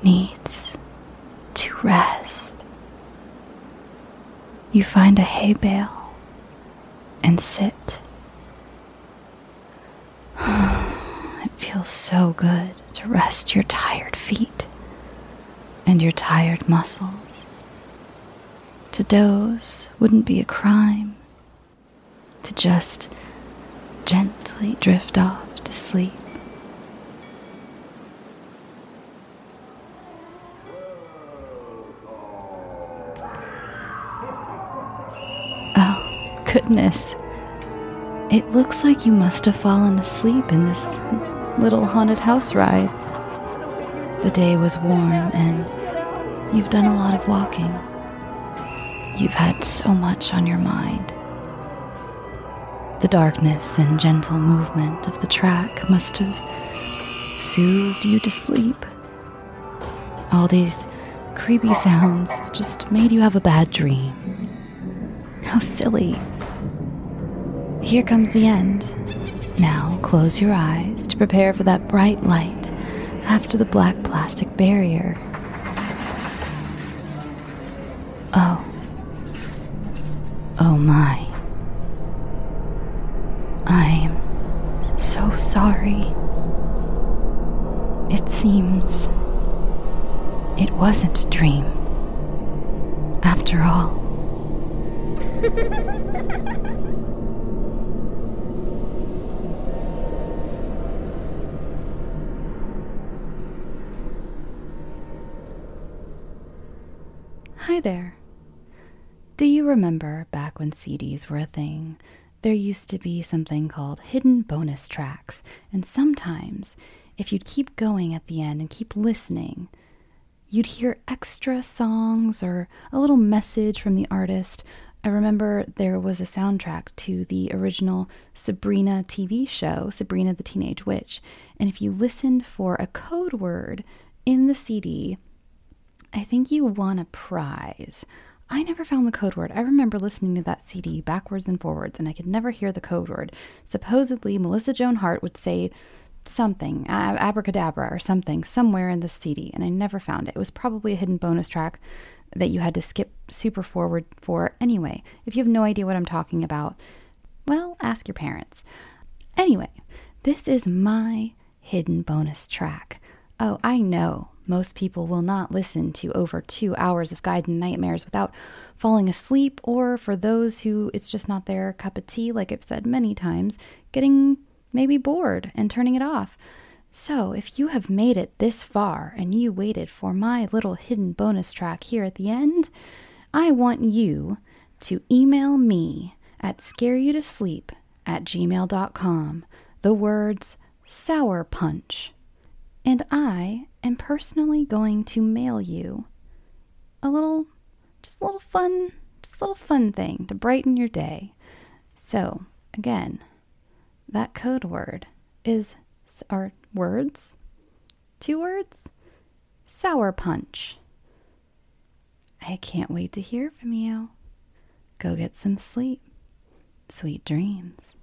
needs to rest. You find a hay bale and sit. it feels so good to rest your tired feet and your tired muscles. To doze wouldn't be a crime. To just gently drift off to sleep. Oh, goodness. It looks like you must have fallen asleep in this little haunted house ride. The day was warm and you've done a lot of walking. You've had so much on your mind. The darkness and gentle movement of the track must have soothed you to sleep. All these creepy sounds just made you have a bad dream. How silly. Here comes the end. Now close your eyes to prepare for that bright light after the black plastic barrier. Oh. Oh my. I'm so sorry. It seems it wasn't a dream. After all. Hi there. Do you remember back when CDs were a thing? There used to be something called hidden bonus tracks, and sometimes, if you'd keep going at the end and keep listening, you'd hear extra songs or a little message from the artist. I remember there was a soundtrack to the original Sabrina TV show, Sabrina the Teenage Witch, and if you listened for a code word in the CD, I think you won a prize. I never found the code word. I remember listening to that CD backwards and forwards, and I could never hear the code word. Supposedly, Melissa Joan Hart would say something, abracadabra or something, somewhere in the CD, and I never found it. It was probably a hidden bonus track that you had to skip super forward for anyway. If you have no idea what I'm talking about, well, ask your parents. Anyway, this is my hidden bonus track. Oh, I know most people will not listen to over two hours of guided nightmares without falling asleep, or for those who it's just not their cup of tea, like I've said many times, getting maybe bored and turning it off. So, if you have made it this far and you waited for my little hidden bonus track here at the end, I want you to email me at scareyoutosleep at gmail.com the words sour punch and I am personally going to mail you a little, just a little fun, just a little fun thing to brighten your day. So, again, that code word is, or words, two words, sour punch. I can't wait to hear from you. Go get some sleep. Sweet dreams.